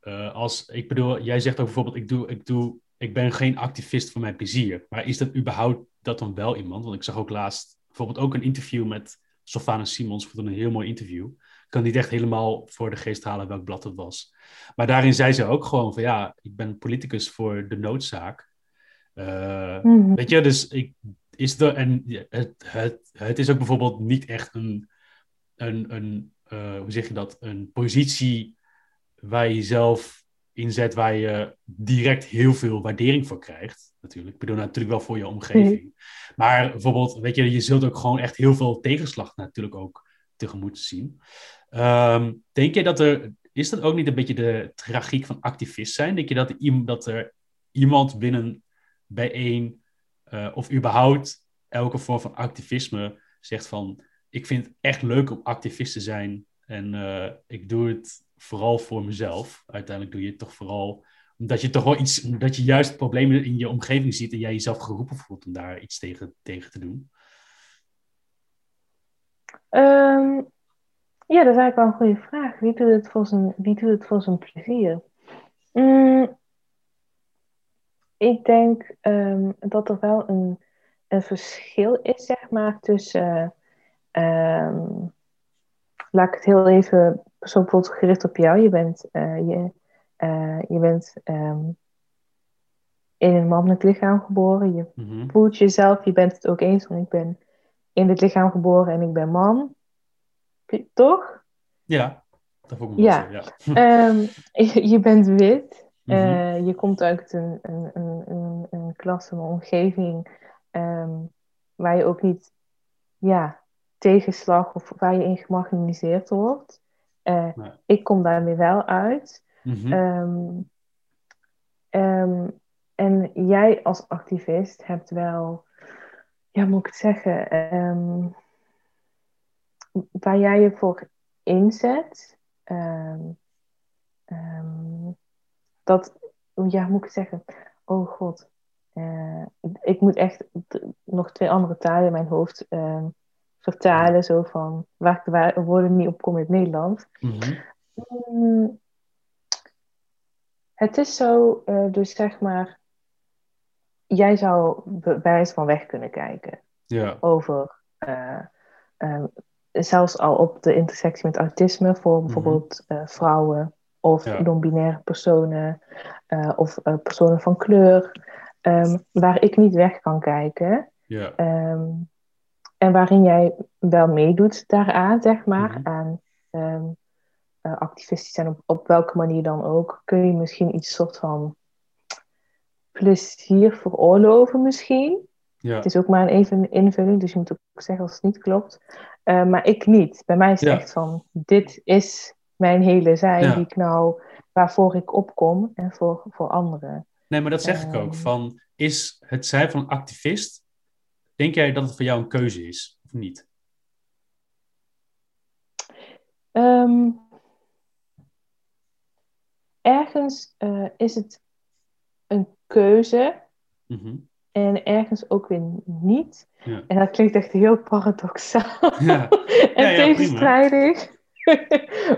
[SPEAKER 1] uh, als, ik bedoel, jij zegt ook bijvoorbeeld, ik, doe, ik, doe, ik ben geen activist voor mijn plezier. Maar is dat überhaupt dat dan wel iemand? Want ik zag ook laatst bijvoorbeeld ook een interview met Sofana Simons, voor een heel mooi interview. Ik kan niet echt helemaal voor de geest halen welk blad het was. Maar daarin zei ze ook gewoon van ja, ik ben politicus voor de noodzaak. Uh, Weet je, dus ik, is er, en het, het, het is ook bijvoorbeeld niet echt een, een, een uh, hoe zeg je dat, een positie waar je jezelf inzet, waar je direct heel veel waardering voor krijgt. Natuurlijk. Ik bedoel natuurlijk wel voor je omgeving. Mhm. Maar bijvoorbeeld, weet je, je zult ook gewoon echt heel veel tegenslag natuurlijk ook tegemoet zien. Um, denk je dat er, is dat ook niet een beetje de tragiek van activist zijn? Denk je dat, dat er iemand binnen bijeen uh, of überhaupt elke vorm van activisme zegt van, ik vind het echt leuk om activist te zijn en uh, ik doe het vooral voor mezelf. Uiteindelijk doe je het toch vooral omdat je toch wel iets, dat je juist problemen in je omgeving ziet en jij jezelf geroepen voelt om daar iets tegen, tegen te doen?
[SPEAKER 2] Um, ja, dat is eigenlijk wel een goede vraag. Wie doet het voor zijn, wie doet het voor zijn plezier? Mm, ik denk um, dat er wel een, een verschil is, zeg maar, tussen. Um, laat ik het heel even zo bijvoorbeeld gericht op jou. Je bent, uh, je, uh, je bent um, in een mannelijk lichaam geboren. Je mm-hmm. voelt jezelf, je bent het ook eens, want ik ben in dit lichaam geboren en ik ben man. Toch?
[SPEAKER 1] Ja, dat vond ik
[SPEAKER 2] ja. ja. um, je, je, bent wit. Mm-hmm. Uh, je komt uit een, een, een, een, een klasse, een omgeving um, waar je ook niet ja, tegenslag of waar je in gemarginaliseerd wordt. Uh, nee. Ik kom daarmee wel uit. Um, um, en jij als activist hebt wel, ja, moet ik het zeggen, um, waar jij je voor inzet, dat, ja, moet ik zeggen, oh god, uh, ik moet echt nog twee andere talen in mijn hoofd vertalen, zo van waar ik de woorden niet op kom in het Nederlands. Mm-hmm. Het is zo, uh, dus zeg maar, jij zou bij wijze van weg kunnen kijken
[SPEAKER 1] ja.
[SPEAKER 2] over, uh, zelfs al op de intersectie met autisme voor mm-hmm. bijvoorbeeld mm-hmm. vrouwen of ja. non-binaire personen of personen van kleur, um, waar ik niet weg kan kijken.
[SPEAKER 1] Ja.
[SPEAKER 2] Um, en waarin jij wel meedoet daaraan, zeg maar, mm-hmm. aan um, uh, activistisch zijn op, op welke manier dan ook, kun je misschien iets soort van plezier veroorloven misschien.
[SPEAKER 1] Ja.
[SPEAKER 2] Het is ook maar een even invulling, dus je moet ook zeggen als het niet klopt. Uh, maar ik niet. Bij mij is het ja. echt van, dit is mijn hele zijn ja. die ik nou, waarvoor ik opkom en voor, voor anderen.
[SPEAKER 1] Nee, maar dat zeg ik ook. Ehm. Van, is het zijn van activist Denk jij dat het voor jou een keuze is of niet?
[SPEAKER 2] Um, ergens uh, is het een keuze
[SPEAKER 1] mm-hmm.
[SPEAKER 2] En ergens ook weer niet. Ja. En dat klinkt echt heel paradoxaal
[SPEAKER 1] ja.
[SPEAKER 2] en
[SPEAKER 1] ja,
[SPEAKER 2] tegenstrijdig.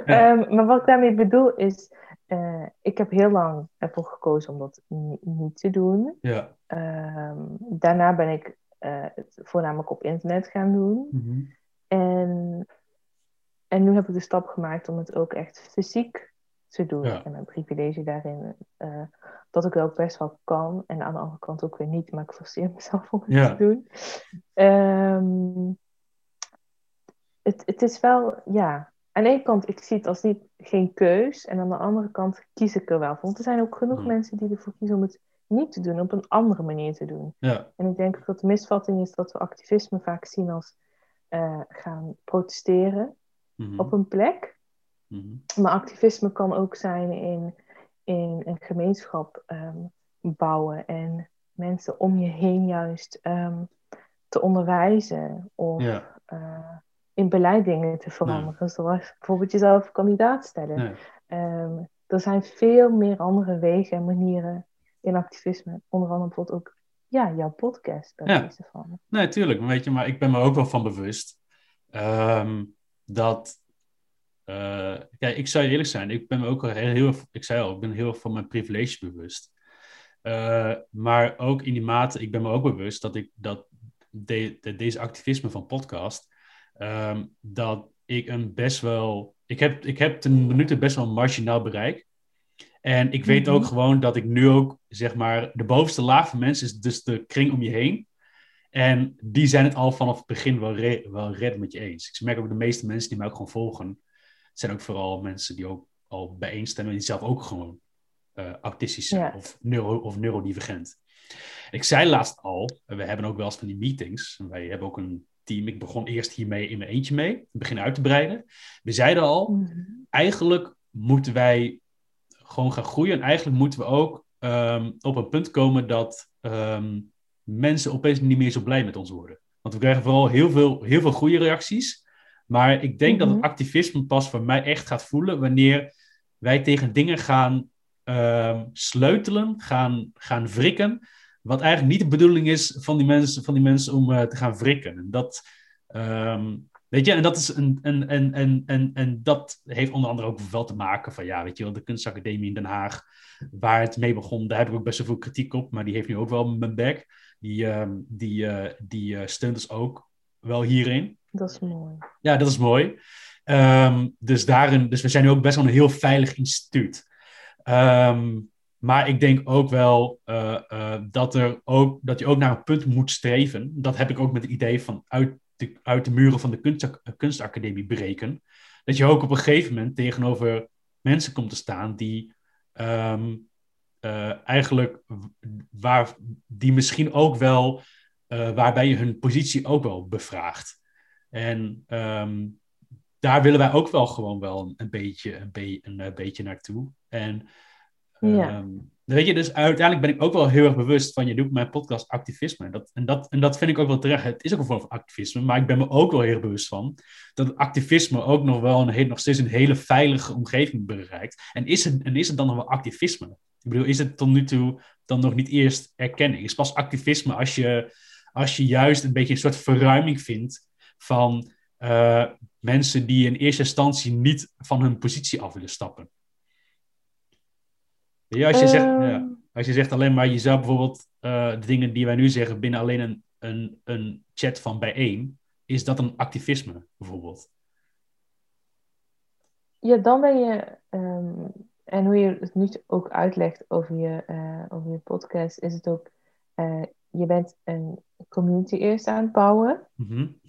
[SPEAKER 2] um, maar wat ik daarmee bedoel is, uh, ik heb heel lang ervoor gekozen om dat niet te doen.
[SPEAKER 1] Ja.
[SPEAKER 2] Um, daarna ben ik uh, het voornamelijk op internet gaan doen.
[SPEAKER 1] Mm-hmm.
[SPEAKER 2] En, en nu heb ik de stap gemaakt om het ook echt fysiek te doen.
[SPEAKER 1] Ja.
[SPEAKER 2] En mijn privilege daarin, uh, dat ik ook best wel kan. En aan de andere kant ook weer niet, maar ik forceer mezelf om het
[SPEAKER 1] ja.
[SPEAKER 2] te doen. Um, het, het is wel, ja, aan de ene kant, ik zie het als niet, geen keus. En aan de andere kant kies ik er wel voor. Want er zijn ook genoeg mensen die ervoor kiezen om het niet te doen, op een andere manier te doen.
[SPEAKER 1] Ja.
[SPEAKER 2] En ik denk dat de misvatting is dat we activisme vaak zien als uh, gaan protesteren
[SPEAKER 1] Mm-hmm.
[SPEAKER 2] op een plek.
[SPEAKER 1] Mm-hmm.
[SPEAKER 2] Maar activisme kan ook zijn in, in een gemeenschap um, bouwen en mensen om je heen juist um, te onderwijzen of
[SPEAKER 1] Ja.
[SPEAKER 2] uh, in beleid dingen te veranderen.
[SPEAKER 1] Ja.
[SPEAKER 2] Zoals bijvoorbeeld jezelf kandidaat stellen.
[SPEAKER 1] Nee.
[SPEAKER 2] Um, er zijn veel meer andere wegen en manieren in activisme. Onder andere bijvoorbeeld ook ja, jouw podcast. Bij
[SPEAKER 1] Ja.
[SPEAKER 2] van.
[SPEAKER 1] Nee, tuurlijk. Maar Weet je, maar ik ben me ook wel van bewust ehm, dat kijk, ik zou je eerlijk zijn, ik ben me ook heel, heel ik zei al, ik ben heel van mijn privilege bewust. maar ook in die mate, ik ben me ook bewust dat ik dat de, deze activisme van podcast, ehm, dat ik een best wel, ik heb, ik heb ten minute best wel een marginaal bereik. En ik weet ook mhm. gewoon dat ik nu ook, zeg maar, de bovenste laag van mensen is dus de kring om je heen. En die zijn het al vanaf het begin wel, re wel redden met je eens. Ik merk ook de meeste mensen die mij ook gewoon volgen, zijn ook vooral mensen die ook al bijeenstemmen en die zelf ook gewoon uh, autistisch zijn of, neuro of neurodivergent. Ik zei laatst al, we hebben ook wel eens van die meetings. Wij hebben ook een team. Ik begon eerst hiermee in mijn eentje mee. Begin uit te breiden. We zeiden al, mhm. eigenlijk moeten wij gewoon gaan groeien. En eigenlijk moeten we ook ehm, op een punt komen dat ehm, mensen opeens niet meer zo blij met ons worden. Want we krijgen vooral heel veel, heel veel goede reacties. Maar ik denk dat het mhm. activisme pas voor mij echt gaat voelen wanneer wij tegen dingen gaan ehm, sleutelen, gaan, gaan wrikken. Wat eigenlijk niet de bedoeling is van die mensen, van die mensen om uh, te gaan wrikken. En dat, um, weet je, en dat, is een, een, en en en en dat heeft onder andere ook wel te maken van, ja, weet je wel, de kunstacademie in Den Haag, waar het mee begon, daar heb ik ook best wel veel kritiek op, maar die heeft nu ook wel mijn back. Die, uh, die, uh, die uh, steunt ons ook wel hierin.
[SPEAKER 2] Dat is mooi.
[SPEAKER 1] Ja, dat is mooi. Um, dus, daarin, dus we zijn nu ook best wel een heel veilig instituut. Um, maar ik denk ook wel uh, uh, dat, er ook, dat je ook naar een punt moet streven. Dat heb ik ook met het idee van uit de, uit de muren van de kunst, kunstacademie breken. Dat je ook op een gegeven moment tegenover mensen komt te staan die um, uh, eigenlijk waar, die misschien ook wel waarbij je hun positie ook wel bevraagt. En um, daar willen wij ook wel gewoon wel een, beetje, een, be een, beetje naartoe. En ja. Um, weet je, dus uiteindelijk ben ik ook wel heel erg bewust van, je doet mijn podcast activisme. Dat, en, dat, en dat vind ik ook wel terecht. Het is ook een vorm van activisme, maar ik ben me ook wel heel erg bewust van dat activisme ook nog wel een, nog steeds een hele veilige omgeving bereikt. En is, het, en is het dan nog wel activisme? Ik bedoel, is het tot nu toe dan nog niet eerst erkenning? Is pas activisme als je, als je juist een beetje een soort verruiming vindt van uh, mensen die in eerste instantie niet van hun positie af willen stappen? Ja, als, je zegt, ja, ehm. als je zegt alleen maar, je zou bijvoorbeeld uh, de dingen die wij nu zeggen binnen alleen een, een, een chat van bijeen, is dat een activisme bijvoorbeeld?
[SPEAKER 2] Ja, dan ben je, um, en hoe je het nu ook uitlegt over je, uh, over je podcast, is het ook, je bent een community eerst aan het bouwen. Mm -hmm.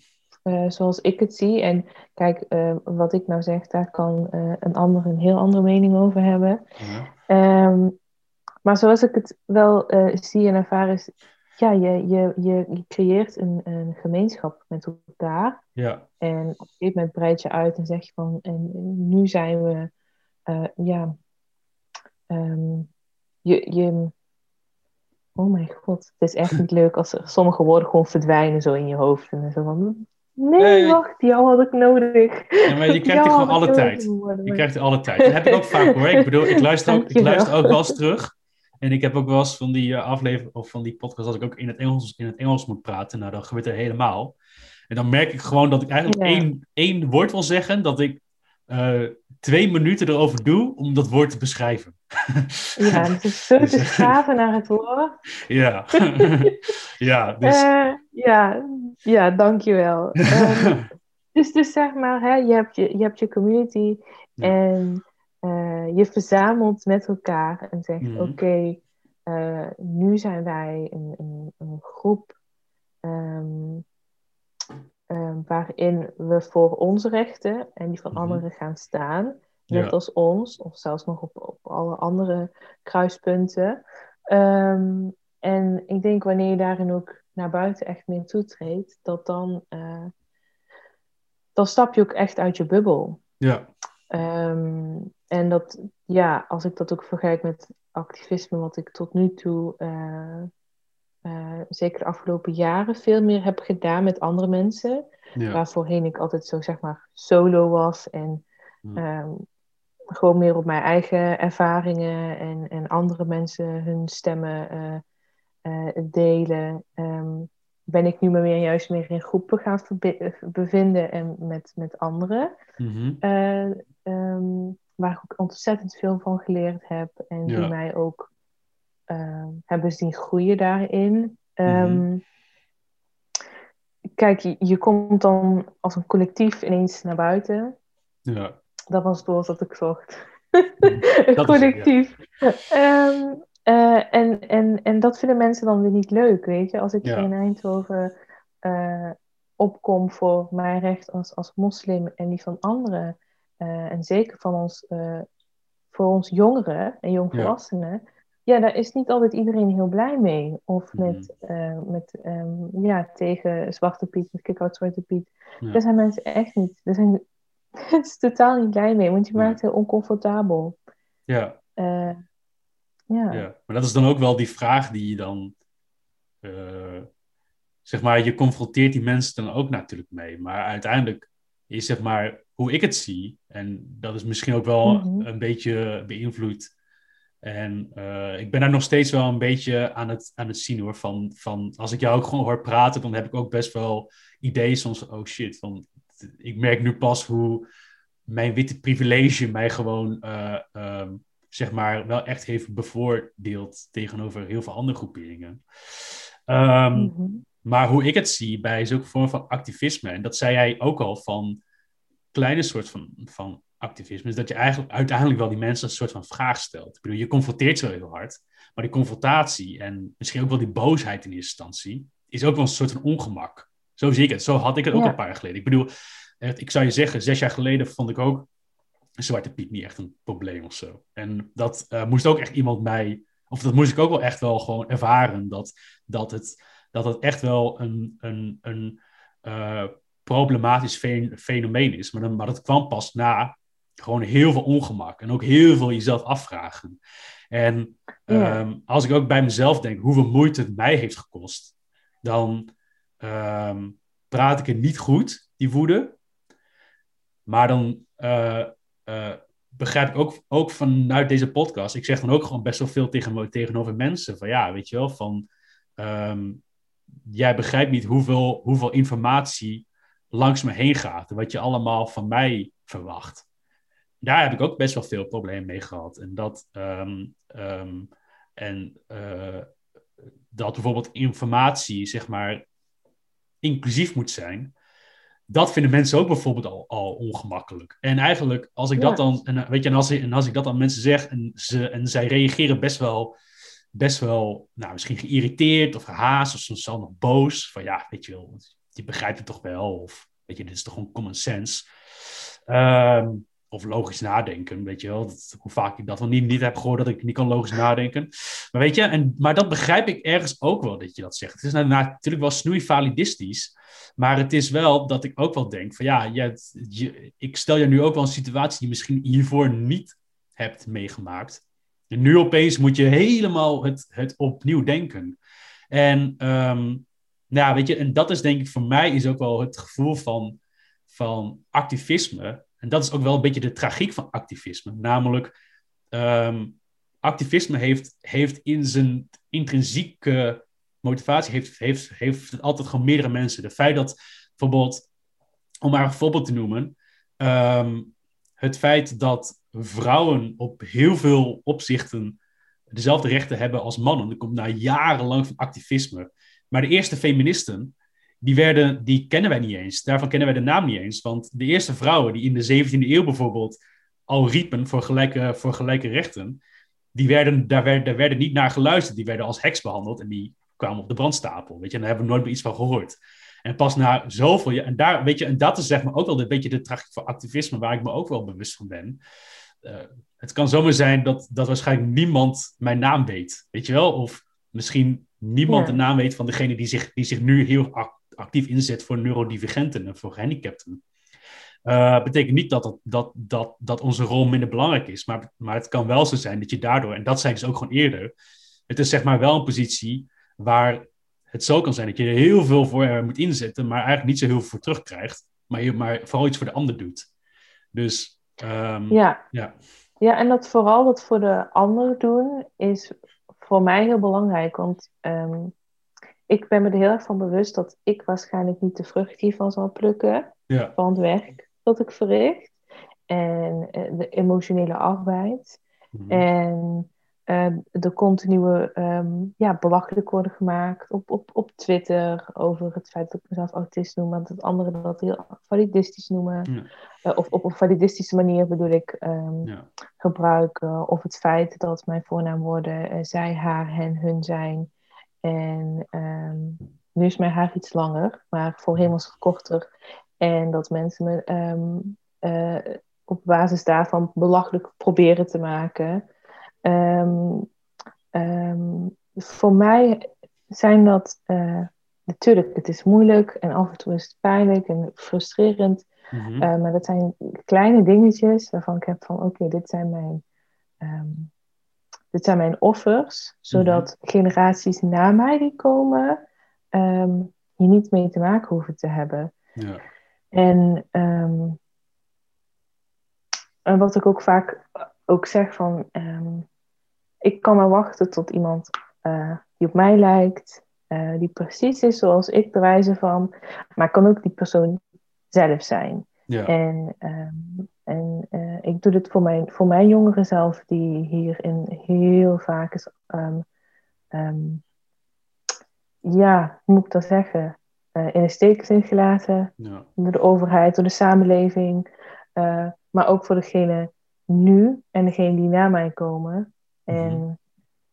[SPEAKER 2] Uh, zoals ik het zie. En kijk, uh, wat ik nou zeg, daar kan uh, een ander een heel andere mening over hebben. Ja. Um, maar zoals ik het wel zie en ervaar is, ja, je, je, je, je creëert een, een gemeenschap met elkaar.
[SPEAKER 1] Ja.
[SPEAKER 2] En op een gegeven moment breid je uit en zeg je van, en nu zijn we, ja, um, je, je, oh mijn god, het is echt niet leuk als sommige woorden gewoon verdwijnen zo in je hoofd. En zo van, Nee, wacht, die had ik nodig.
[SPEAKER 1] Ja, maar je krijgt die gewoon alle tijd. Je krijgt die alle tijd. Dat heb ik ook vaak hoor. Ik bedoel, ik luister ook, ik luister ook wel eens terug. En ik heb ook wel eens van die uh, aflevering of van die podcast, als ik ook in het Engels, in het Engels moet praten, nou dan gebeurt het helemaal. En dan merk ik gewoon dat ik eigenlijk één, één woord wil zeggen, dat ik uh, twee minuten erover doe om dat woord te beschrijven.
[SPEAKER 2] Ja, het is zo te schaven naar het woord.
[SPEAKER 1] Ja, ja, dus...
[SPEAKER 2] Uh, ja, ja, dankjewel. um, dus, dus zeg maar, hè, je, hebt je, je hebt je community en uh, je verzamelt met elkaar en zegt: mm. Oké, okay, uh, nu zijn wij een, een, een groep um, um, waarin we voor onze rechten en die van mm. anderen gaan staan. Net ja. als ons, of zelfs nog op, op alle andere kruispunten. Um, en ik denk wanneer je daarin ook naar buiten echt mee toetreedt, dat dan, uh, dan stap je ook echt uit je bubbel.
[SPEAKER 1] Ja.
[SPEAKER 2] Um, en dat, ja, als ik dat ook vergelijk met activisme, wat ik tot nu toe, uh, uh, zeker de afgelopen jaren, veel meer heb gedaan met andere mensen. Ja. Waar voorheen ik altijd zo, zeg maar, solo was en um, gewoon meer op mijn eigen ervaringen en, en andere mensen hun stemmen uh, delen. Um, ben ik nu maar weer juist meer in groepen gaan bevinden en met, met anderen.
[SPEAKER 1] Mhm.
[SPEAKER 2] Eh, ehm, waar ik ook ontzettend veel van geleerd heb. En die mij ook uh, hebben zien groeien daarin. Um, Kijk, je, je, komt dan als een collectief ineens naar buiten.
[SPEAKER 1] Ja.
[SPEAKER 2] Dat was het woord dat ik zocht. een collectief. Ehm, eh, en, en, en dat vinden mensen dan weer niet leuk, weet je. Als ik in Eindhoven uh, opkom voor mijn recht als, als moslim en die van anderen. Uh, en zeker van ons, voor ons jongeren en jongvolwassenen. Ja. Ja, daar is niet altijd iedereen heel blij mee. Of mhm. met, met um, ja, tegen Zwarte Piet, met kick-out Zwarte Piet. Ja. Daar zijn mensen echt niet. Daar zijn mensen totaal niet blij mee, want je maakt het heel oncomfortabel.
[SPEAKER 1] Ja.
[SPEAKER 2] Ja.
[SPEAKER 1] ja. Maar dat is dan ook wel die vraag die je dan, uh, zeg maar, je confronteert die mensen dan ook natuurlijk mee. Maar uiteindelijk is, zeg maar, hoe ik het zie, en dat is misschien ook wel mm-hmm. een beetje beïnvloed. En uh, ik ben daar nog steeds wel een beetje aan het, aan het zien hoor. Van, van als ik jou ook gewoon hoor praten, dan heb ik ook best wel ideeën soms. Oh shit, van, ik merk nu pas hoe mijn witte privilege mij gewoon uh, um, zeg maar, wel echt heeft bevoordeeld tegenover heel veel andere groeperingen. Um, mm-hmm. Maar hoe ik het zie bij zulke vorm van activisme, en dat zei jij ook al van kleine soort van, van activisme, is dat je eigenlijk uiteindelijk wel die mensen een soort van vraag stelt. Ik bedoel, je confronteert ze heel hard, maar die confrontatie en misschien ook wel die boosheid in eerste instantie, is ook wel een soort van ongemak. Zo zie ik het. Zo had ik het ook een paar jaar geleden. Ik bedoel, ik zou je zeggen, zes jaar geleden vond ik ook Zwarte Piet niet echt een probleem of zo. En dat uh, moest ook echt iemand mij, of dat moest ik ook wel echt wel gewoon ervaren, dat, dat, het, dat het echt wel een, een, een uh, problematisch fenomeen is. Maar, dan, maar dat kwam pas na gewoon heel veel ongemak en ook heel veel jezelf afvragen. En ja. um, als ik ook bij mezelf denk hoeveel moeite het mij heeft gekost, dan um, praat ik het niet goed, die woede. Maar dan uh, uh, begrijp ik ook, ook vanuit deze podcast. Ik zeg dan ook gewoon best wel veel tegen, tegenover mensen. Van ja, weet je wel, van um, jij begrijpt niet hoeveel, hoeveel informatie langs me heen gaat. En wat je allemaal van mij verwacht. Daar heb ik ook best wel veel problemen mee gehad. En dat, um, um, en, uh, dat bijvoorbeeld informatie, zeg maar, inclusief moet zijn dat vinden mensen ook bijvoorbeeld al, al ongemakkelijk. En eigenlijk, als ik dat dan, en, weet je, en als, en als ik dat aan mensen zeg en, ze, en zij reageren best wel, best wel, nou, misschien geïrriteerd of gehaast of soms zelfs nog boos. Van ja, weet je wel, je begrijpt het toch wel. Of weet je, dit is toch gewoon common sense. Um, of logisch nadenken, weet je wel. Dat, hoe vaak ik dat wel niet, heb gehoord dat ik niet kan logisch nadenken. Maar weet je, en, maar dat begrijp ik ergens ook wel dat je dat zegt. Het is natuurlijk wel snoeivalidistisch. Maar het is wel dat ik ook wel denk van ja, je, ik stel je nu ook wel een situatie die je misschien hiervoor niet hebt meegemaakt. En nu opeens moet je helemaal het, het opnieuw denken. En um, nou, weet je, en dat is denk ik voor mij is ook wel het gevoel van, van activisme. En dat is ook wel een beetje de tragiek van activisme. Namelijk, um, activisme heeft, heeft in zijn intrinsieke motivatie heeft, heeft, heeft altijd gewoon meerdere mensen. De feit dat bijvoorbeeld, om maar een voorbeeld te noemen, um, het feit dat vrouwen op heel veel opzichten dezelfde rechten hebben als mannen, dat komt na jarenlang van activisme. Maar de eerste feministen, die, werden, die kennen wij niet eens. Daarvan kennen wij de naam niet eens. Want de eerste vrouwen die in de 17e eeuw bijvoorbeeld al riepen voor gelijke, voor gelijke rechten, die werden, daar, werd, daar werden niet naar geluisterd. Die werden als heks behandeld en die kwamen op de brandstapel. Weet je, en daar hebben we nooit meer iets van gehoord. En pas na zoveel jaar, en daar, weet je, en dat is zeg maar ook wel een beetje de tragiek van activisme, waar ik me ook wel bewust van ben. Uh, het kan zomaar zijn dat, dat waarschijnlijk niemand mijn naam weet, weet je wel? Of misschien niemand ja. de naam weet van degene die zich, die zich nu heel actief inzet voor neurodivergenten en voor gehandicapten. Uh, betekent niet dat, dat, dat, dat, dat onze rol minder belangrijk is, maar, maar het kan wel zo zijn dat je daardoor, en dat zei ik dus ook gewoon eerder, het is zeg maar wel een positie waar het zo kan zijn dat je er heel veel voor moet inzetten, maar eigenlijk niet zo heel veel voor terugkrijgt, maar, je, maar vooral iets voor de ander doet. Dus um,
[SPEAKER 2] ja.
[SPEAKER 1] ja.
[SPEAKER 2] Ja, en dat vooral dat voor de ander doen is voor mij heel belangrijk. Want um, ik ben me er heel erg van bewust dat ik waarschijnlijk niet de vrucht hiervan zal plukken.
[SPEAKER 1] Ja.
[SPEAKER 2] Van het werk dat ik verricht. En eh, de emotionele arbeid.
[SPEAKER 1] Mhm.
[SPEAKER 2] En uh, de continue um, ja, belachelijk worden gemaakt op, op, op Twitter over het feit dat ik mezelf autist noem, en dat anderen dat heel validistisch noemen.
[SPEAKER 1] Ja.
[SPEAKER 2] Uh, of op een validistische manier bedoel ik um,
[SPEAKER 1] Ja.
[SPEAKER 2] gebruiken. Of het feit dat mijn voornaamwoorden uh, zij, haar, hen, hun zijn. En um, nu is mijn haar iets langer, maar voorheen was het korter. En dat mensen me uh, op basis daarvan belachelijk proberen te maken. Um, voor mij zijn dat uh, natuurlijk, het is moeilijk en af en toe is het pijnlijk en frustrerend.
[SPEAKER 1] Mhm.
[SPEAKER 2] Uh, maar dat zijn kleine dingetjes waarvan ik heb van oké, okay, dit zijn mijn. Um, dit zijn mijn offers, zodat
[SPEAKER 1] Mhm.
[SPEAKER 2] generaties na mij die komen hier niet mee te maken hoeven te hebben.
[SPEAKER 1] Ja.
[SPEAKER 2] En, um, en wat ik ook vaak ook zeg van, um, ik kan maar wachten tot iemand uh, die op mij lijkt, uh, die precies is zoals ik de wijze van, maar kan ook die persoon zelf zijn.
[SPEAKER 1] Ja.
[SPEAKER 2] En, um, en uh, ik doe dit voor mijn, voor mijn jongeren zelf, die hierin heel vaak is, ja, hoe moet ik dat zeggen? Uh, in de steek zijn gelaten
[SPEAKER 1] Ja.
[SPEAKER 2] door de overheid, door de samenleving, uh, maar ook voor degene nu en degene die na mij komen. En
[SPEAKER 1] Mhm.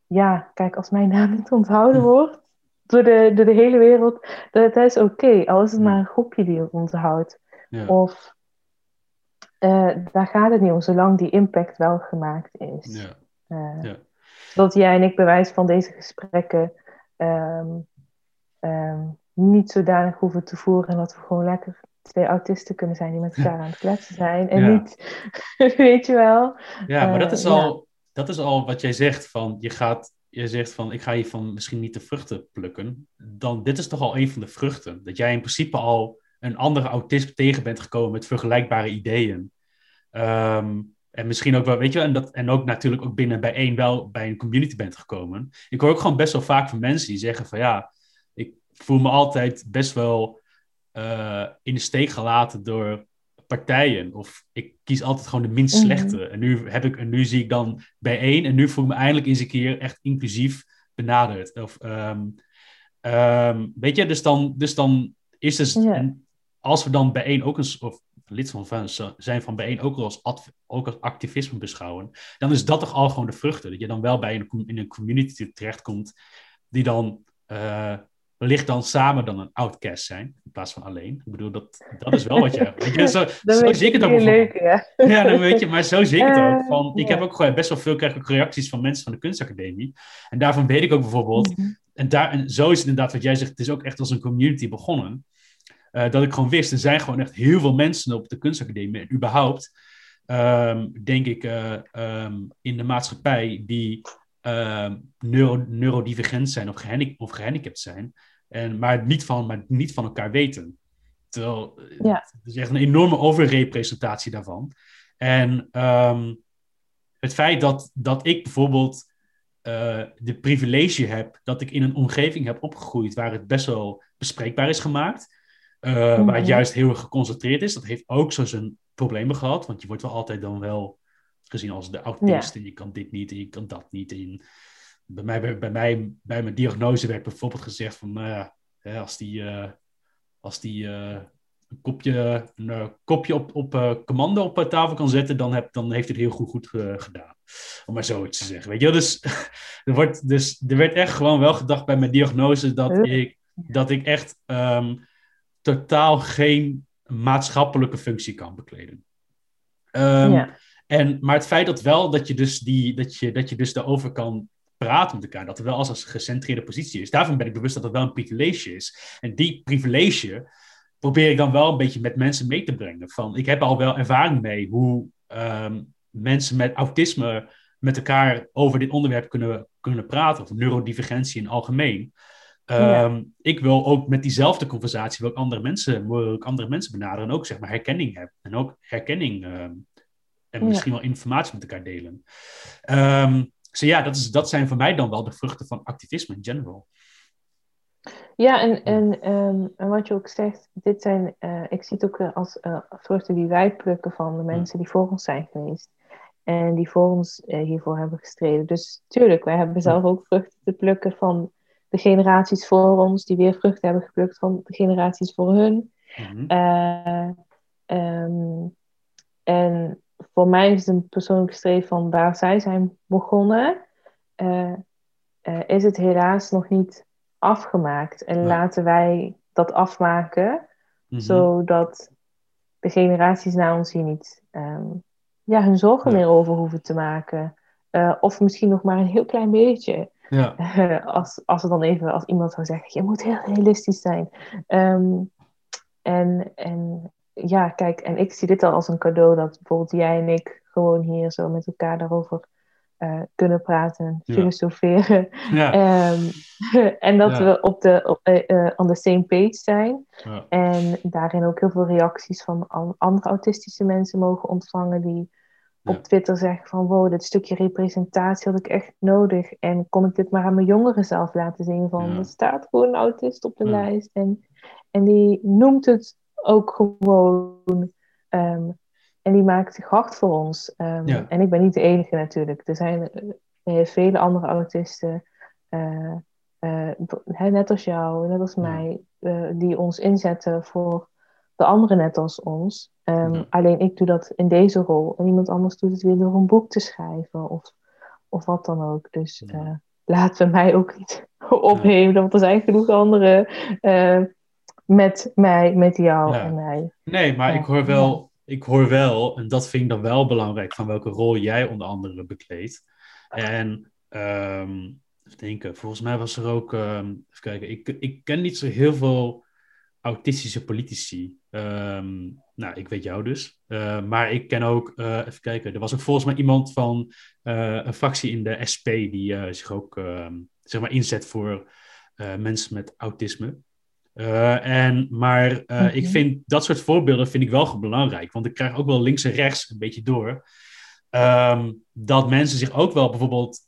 [SPEAKER 2] ja, kijk, als mijn naam niet onthouden wordt door de, door de hele wereld, dat, dat is oké, al is het maar een groepje die het onthoudt.
[SPEAKER 1] Ja.
[SPEAKER 2] Of uh, daar gaat het niet om, zolang die impact wel gemaakt is.
[SPEAKER 1] Ja.
[SPEAKER 2] Uh,
[SPEAKER 1] Ja.
[SPEAKER 2] Dat jij en ik bewijs van deze gesprekken um, um, niet zodanig hoeven te voeren en dat we gewoon lekker twee autisten kunnen zijn die met elkaar aan het kletsen zijn. En
[SPEAKER 1] Ja.
[SPEAKER 2] niet, weet je wel.
[SPEAKER 1] Ja, maar dat
[SPEAKER 2] Eh,
[SPEAKER 1] is, al, dat is al wat jij zegt. Van, je, gaat, je zegt van, ik ga hiervan misschien niet de vruchten plukken. Dan, dit is toch al een van de vruchten. Dat jij in principe al een andere autist tegen bent gekomen met vergelijkbare ideeën. Ehm, en misschien ook wel, weet je wel, en, dat, en ook natuurlijk ook binnen bij één wel bij een community bent gekomen. Ik hoor ook gewoon best wel vaak van mensen die zeggen van ja, ik voel me altijd best wel uh, in de steek gelaten door partijen. Of ik kies altijd gewoon de minst
[SPEAKER 2] Mhm.
[SPEAKER 1] slechte. En, nu heb ik, en nu zie ik dan bij één. En nu voel ik me eindelijk eens een keer echt inclusief benaderd. Of, um, um, weet je, dus dan, dus dan is dus... En als we dan bij één ook een... Of lid van, van zijn van bijeen ook als, adv, ook als activisme beschouwen, dan is dat toch al gewoon de vruchten. Dat je dan wel bij een, in een community terechtkomt die dan uh, wellicht dan samen dan een outcast zijn, in plaats van alleen. Ik bedoel, dat, dat is wel wat je... weet je zo zo zie ik het ook
[SPEAKER 2] leuk, ja.
[SPEAKER 1] ja, dan weet je, maar zo zie ik het ook.
[SPEAKER 2] Uh,
[SPEAKER 1] Van, ik heb ook gewoon best wel veel krijg ik reacties van mensen van de kunstacademie. En daarvan weet ik ook bijvoorbeeld,
[SPEAKER 2] Mhm.
[SPEAKER 1] en, daar, en zo is het inderdaad wat jij zegt, het is ook echt als een community begonnen. Uh, dat ik gewoon wist, er zijn gewoon echt heel veel mensen op de kunstacademie. En überhaupt, um, denk ik, uh, um, in de maatschappij die um, neuro, neurodivergent zijn of, gehandicap, of gehandicapt zijn. En, maar, niet van, maar niet van elkaar weten. Terwijl,
[SPEAKER 2] Ja.
[SPEAKER 1] het is echt een enorme overrepresentatie daarvan. En het feit dat, dat ik bijvoorbeeld uh, de privilege heb dat ik in een omgeving heb opgegroeid waar het best wel bespreekbaar is gemaakt. Uh. Waar het juist heel erg geconcentreerd is. Dat heeft ook zo zijn problemen gehad. Want je wordt wel altijd dan wel gezien als de autist. Ja. En je kan dit niet en je kan dat niet. En bij, mij, bij, bij, mij, bij mijn diagnose werd bijvoorbeeld gezegd van... Nou ja, als die, uh, als die uh, een kopje, een kopje op, op commando op tafel kan zetten... Dan, heb, dan heeft hij het heel goed, goed gedaan. Om maar zoiets te zeggen. Weet je? Dus, er wordt, dus er werd echt gewoon wel gedacht bij mijn diagnose... dat, ik, dat ik echt... Um, totaal geen maatschappelijke functie kan bekleden. Um, ja. en, maar het feit dat wel dat je dus, die, dat je, dat je dus daarover kan praten met elkaar, dat er wel als een gecentreerde positie is, daarvan ben ik bewust dat het wel een privilege is. En die privilege probeer ik dan wel een beetje met mensen mee te brengen. Van, ik heb al wel ervaring mee hoe um, mensen met autisme met elkaar over dit onderwerp kunnen, kunnen praten, of neurodivergentie in het algemeen. Um, ja. Ik wil ook met diezelfde conversatie wil ik andere mensen, wil ik andere mensen benaderen en ook zeg maar herkenning hebben. En ook herkenning um, en misschien ja. wel informatie met elkaar delen. Um, ja, dat, is, dat zijn voor mij dan wel de vruchten van activisme in general.
[SPEAKER 2] Ja, en, en, ehm, en wat je ook zegt, dit zijn, uh, ik zie het ook als uh, vruchten die wij plukken van de mensen die voor ons zijn geweest. En die voor ons uh, hiervoor hebben gestreden. Dus tuurlijk, wij hebben zelf ook vruchten te plukken van de generaties voor ons, die weer vruchten hebben geplukt van de generaties voor hun. Mm -hmm. um, en voor mij is het een persoonlijk streven van waar zij zijn begonnen, is het helaas nog niet afgemaakt. En laten wij dat afmaken, mhm. zodat de generaties na ons hier niet um, ja, hun zorgen meer over hoeven te maken. Uh, of misschien nog maar een heel klein beetje. Ja. Uh, als, als er dan even, als iemand zou zeggen, je moet heel realistisch zijn. Um, en, en ja, kijk, en ik zie dit al als een cadeau dat bijvoorbeeld jij en ik gewoon hier zo met elkaar daarover uh, kunnen praten, filosoferen. Ja. Ehm, en dat we op de, op, uh, on the same page zijn. En daarin ook heel veel reacties van andere autistische mensen mogen ontvangen die op Twitter zeggen van wow, dit stukje representatie had ik echt nodig. En kon ik dit maar aan mijn jongeren zelf laten zien van er staat gewoon een autist op de lijst. En, en die noemt het ook gewoon um, en die maakt zich hard voor ons. Um, En ik ben niet de enige natuurlijk. Er zijn uh, vele andere autisten, uh, uh, net als jou, net als mij, die ons inzetten voor de anderen net als ons. Um, ja. Alleen ik doe dat in deze rol. En iemand anders doet het weer door een boek te schrijven of, of wat dan ook. Dus ja. laten we mij ook niet opheven, want er zijn genoeg anderen met mij, met jou en mij.
[SPEAKER 1] Nee, maar ik hoor wel ik hoor wel, en dat vind ik dan wel belangrijk, van welke rol jij onder andere bekleedt. En um, even denken, volgens mij was er ook, um, even kijken, ik, ik ken niet zo heel veel autistische politici. Um, nou, ik weet jou dus. Uh, maar ik ken ook, uh, even kijken, er was ook volgens mij iemand van uh, een fractie in de SP die zich ook zeg maar inzet voor mensen met autisme. En, maar uh, ik mhm. vind dat soort voorbeelden vind ik wel belangrijk. Want ik krijg ook wel links en rechts een beetje door. Um, dat mensen zich ook wel bijvoorbeeld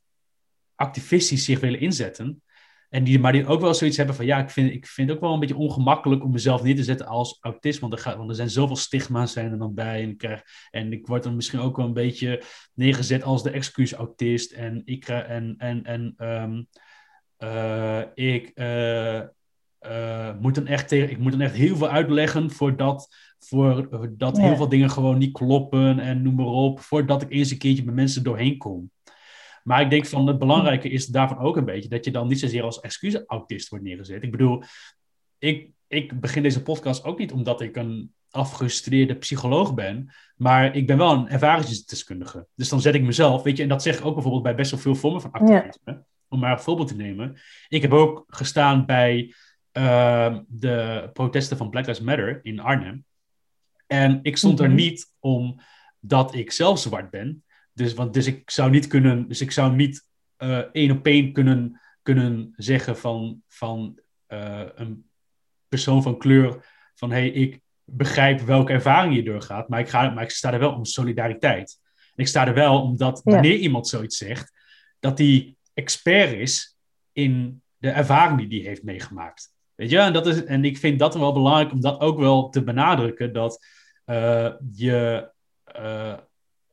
[SPEAKER 1] activistisch zich willen inzetten. En die, maar die ook wel zoiets hebben van ja, ik vind, ik vind het ook wel een beetje ongemakkelijk om mezelf neer te zetten als autist. Want er, gaat, want er zijn zoveel stigma's zijn er dan bij. En ik, krijg, en ik word dan misschien ook wel een beetje neergezet als de excuus autist. En ik en, en, en um, uh, ik uh, moet dan echt tegen, ik moet dan echt heel veel uitleggen voordat, voordat ja. heel veel dingen gewoon niet kloppen en noem maar op, voordat ik eens een keertje met mensen doorheen kom. Maar ik denk van het belangrijke is daarvan ook een beetje dat je dan niet zozeer als excuus-autist wordt neergezet. Ik bedoel, ik, ik begin deze podcast ook niet omdat ik een afgestudeerde psycholoog ben, maar ik ben wel een ervaringsdeskundige. Dus dan zet ik mezelf, weet je, en dat zeg ik ook bijvoorbeeld bij best wel veel vormen van activisme. Ja. Om maar een voorbeeld te nemen. Ik heb ook gestaan bij uh, de protesten van Black Lives Matter in Arnhem. En ik stond er mhm. niet omdat ik zelf zwart ben. Dus, want, dus ik zou niet kunnen, dus ik zou niet uh, één op één kunnen, kunnen zeggen van, van uh, een persoon van kleur van hey, ik begrijp welke ervaring je doorgaat, maar ik, ga, maar ik sta er wel om solidariteit. En ik sta er wel omdat ja. wanneer iemand zoiets zegt, dat die expert is in de ervaring die die heeft meegemaakt. Weet je, en, dat is, en ik vind dat wel belangrijk om dat ook wel te benadrukken. Dat uh, je. Uh,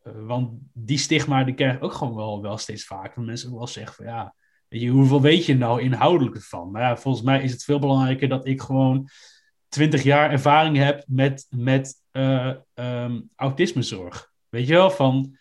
[SPEAKER 1] want die stigma die krijg ik ook gewoon wel, wel steeds vaker. Dat mensen wel zeggen van ja, weet je, hoeveel weet je nou inhoudelijk ervan? Maar ja, volgens mij is het veel belangrijker dat ik gewoon twintig jaar ervaring heb met, met uh, um, autismezorg. Weet je wel, van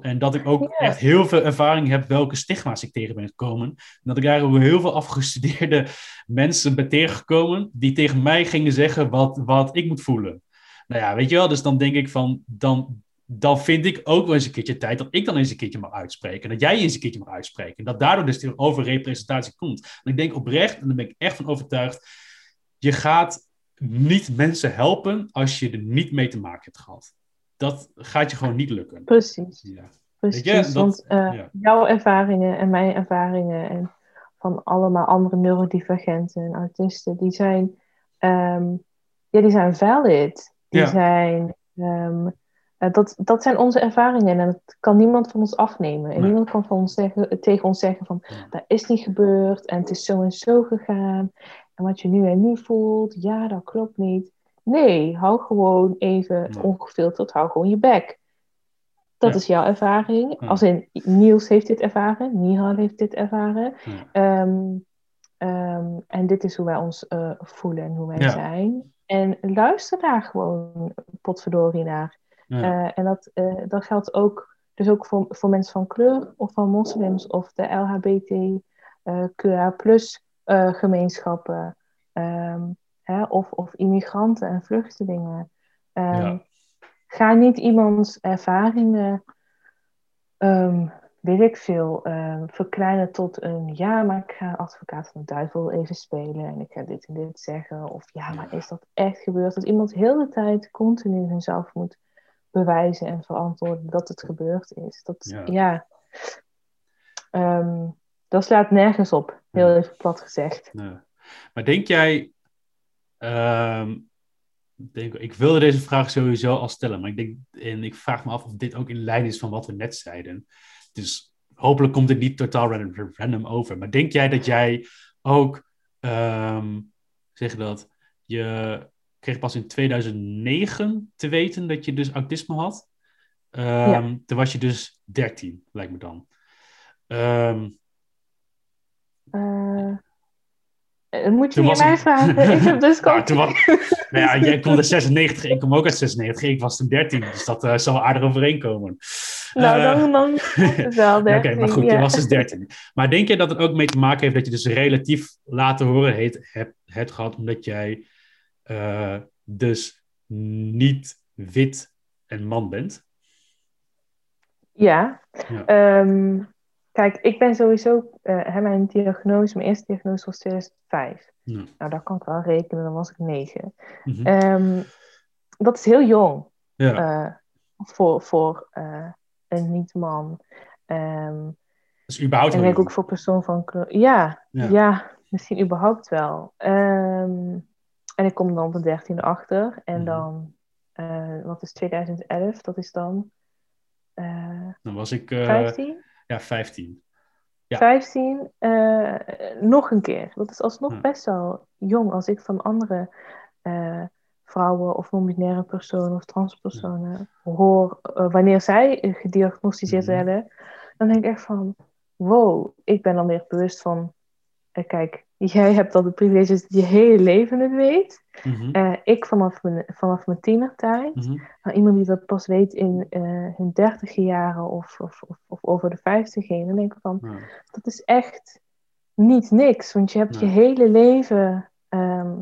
[SPEAKER 1] en dat ik ook echt heel veel ervaring heb welke stigma's ik tegen ben gekomen. dat ik eigenlijk heel veel afgestudeerde mensen ben tegengekomen die tegen mij gingen zeggen wat, wat ik moet voelen. Nou ja, weet je wel, dus dan denk ik van, dan, dan vind ik ook wel eens een keertje tijd dat ik dan eens een keertje mag uitspreken. Dat jij eens een keertje mag uitspreken. En dat daardoor dus die overrepresentatie komt. En ik denk oprecht, en daar ben ik echt van overtuigd, je gaat niet mensen helpen als je er niet mee te maken hebt gehad dat gaat je gewoon niet lukken.
[SPEAKER 2] Precies. Ja. Precies, dat, want uh, jouw ervaringen en mijn ervaringen en van allemaal andere neurodivergenten en autisten, die zijn, um, ja, die zijn valid. Die zijn, um, uh, dat, dat zijn onze ervaringen en dat kan niemand van ons afnemen. En nee. niemand kan van ons zeggen, tegen ons zeggen van, dat is niet gebeurd en het is zo en zo gegaan. en wat je nu en nu voelt, ja, dat klopt niet. Nee, hou gewoon even
[SPEAKER 1] Ja.
[SPEAKER 2] ongefilterd, hou gewoon je bek. Dat
[SPEAKER 1] Ja.
[SPEAKER 2] is jouw ervaring. Als in Niels heeft dit ervaren, Nihal heeft dit ervaren. Ehm, ehm, en dit is hoe wij ons eh, voelen en hoe wij zijn. En luister daar gewoon potverdorie naar.
[SPEAKER 1] Ja.
[SPEAKER 2] Eh, en dat, eh, dat geldt ook, dus ook voor, voor mensen van kleur of van moslims of de LHBT, eh plus gemeenschappen. ehm, hè, of, of immigranten en vluchtelingen.
[SPEAKER 1] Ja.
[SPEAKER 2] Ga niet iemands ervaringen, ehm, weet ik veel, verkleinen tot een ja, maar ik ga advocaat van de duivel even spelen en ik ga dit en dit zeggen. Of ja, maar is dat echt gebeurd? Dat iemand heel de tijd continu hunzelf moet bewijzen en verantwoorden dat het gebeurd is. Dat,
[SPEAKER 1] Ja.
[SPEAKER 2] ja, Ehm, dat slaat nergens op, heel
[SPEAKER 1] Ja.
[SPEAKER 2] even plat gezegd.
[SPEAKER 1] Ja. Maar denk jij. ehm, denk, ik wilde deze vraag sowieso al stellen, maar ik denk. En ik vraag me af of dit ook in lijn is van wat we net zeiden. Dus hopelijk komt het niet totaal random, random over. Maar denk jij dat jij ook. ehm, zeg dat? Je kreeg pas in 2009 te weten dat je dus autisme had. Ehm, Toen was je dus 13, lijkt me dan. Ehm,
[SPEAKER 2] Eh, dat moet je niet mij
[SPEAKER 1] ik-
[SPEAKER 2] vragen. Ik heb dus
[SPEAKER 1] Nou, toen was- nou ja, jij komt uit 96, ik kom ook uit 96. Ik was toen 13, dus dat eh, zal aardig overeenkomen.
[SPEAKER 2] Nou,
[SPEAKER 1] Eh,
[SPEAKER 2] dan, dan het wel
[SPEAKER 1] Oké,
[SPEAKER 2] 13,
[SPEAKER 1] maar goed,
[SPEAKER 2] ja.
[SPEAKER 1] je was dus 13. Maar denk je dat het ook mee te maken heeft dat je dus relatief laten horen heet, hebt, hebt gehad, omdat jij eh, dus niet wit en man bent?
[SPEAKER 2] Ja.
[SPEAKER 1] Ja.
[SPEAKER 2] Ehm, kijk, ik ben sowieso... hè, mijn diagnose, mijn eerste diagnose was 2005.
[SPEAKER 1] Ja.
[SPEAKER 2] Nou, dat kan ik wel rekenen, dan was ik negen.
[SPEAKER 1] Mhm.
[SPEAKER 2] Ehm, dat is heel jong
[SPEAKER 1] ja.
[SPEAKER 2] eh, voor, voor een niet-man.
[SPEAKER 1] Is überhaupt
[SPEAKER 2] en denk ook voor persoon van kleur. Ja,
[SPEAKER 1] Ja.
[SPEAKER 2] ja. misschien überhaupt wel. Ehm, en ik kom dan op de dertiende achter. En
[SPEAKER 1] Mhm.
[SPEAKER 2] dan, eh, wat is 2011? Dat is dan eh
[SPEAKER 1] Dan was ik eh,
[SPEAKER 2] 15?
[SPEAKER 1] ja, 15. Ja.
[SPEAKER 2] 15, eh, nog een keer. Dat is alsnog
[SPEAKER 1] Ja.
[SPEAKER 2] best wel jong als ik van andere eh, vrouwen of non-binaire personen of transpersonen hoor eh, wanneer zij eh, gediagnosticeerd werden. Dan denk ik echt van, wow, ik ben dan weer bewust van, eh, kijk, jij hebt al de privileges dat je hele leven het weet.
[SPEAKER 1] Mhm.
[SPEAKER 2] Eh, ik vanaf mijn, vanaf mijn tienertijd.
[SPEAKER 1] Mhm.
[SPEAKER 2] Maar iemand die dat pas weet in eh, hun dertige jaren of, of, of, of over de vijftig heen, dan denk ik van,
[SPEAKER 1] Ja.
[SPEAKER 2] dat is echt niet niks. Want je hebt je hele leven ehm,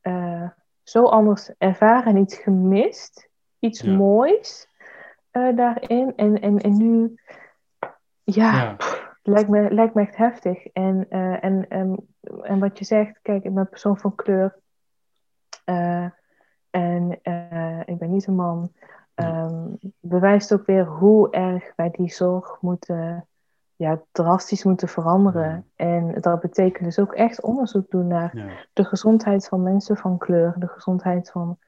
[SPEAKER 2] eh, zo anders ervaren en iets gemist. Iets
[SPEAKER 1] Ja.
[SPEAKER 2] moois eh, daarin. En, en, en nu, ja,
[SPEAKER 1] Ja.
[SPEAKER 2] pff, lijkt, me, lijkt me echt heftig. En, eh, en, en, en wat je zegt, kijk, ik ben een persoon van kleur. Eh, en eh, ik ben niet een man. ehm, bewijst ook weer hoe erg wij die zorg moeten, ja, drastisch moeten veranderen. En dat betekent dus ook echt onderzoek doen naar
[SPEAKER 1] Ja.
[SPEAKER 2] de gezondheid van mensen van kleur, de gezondheid van,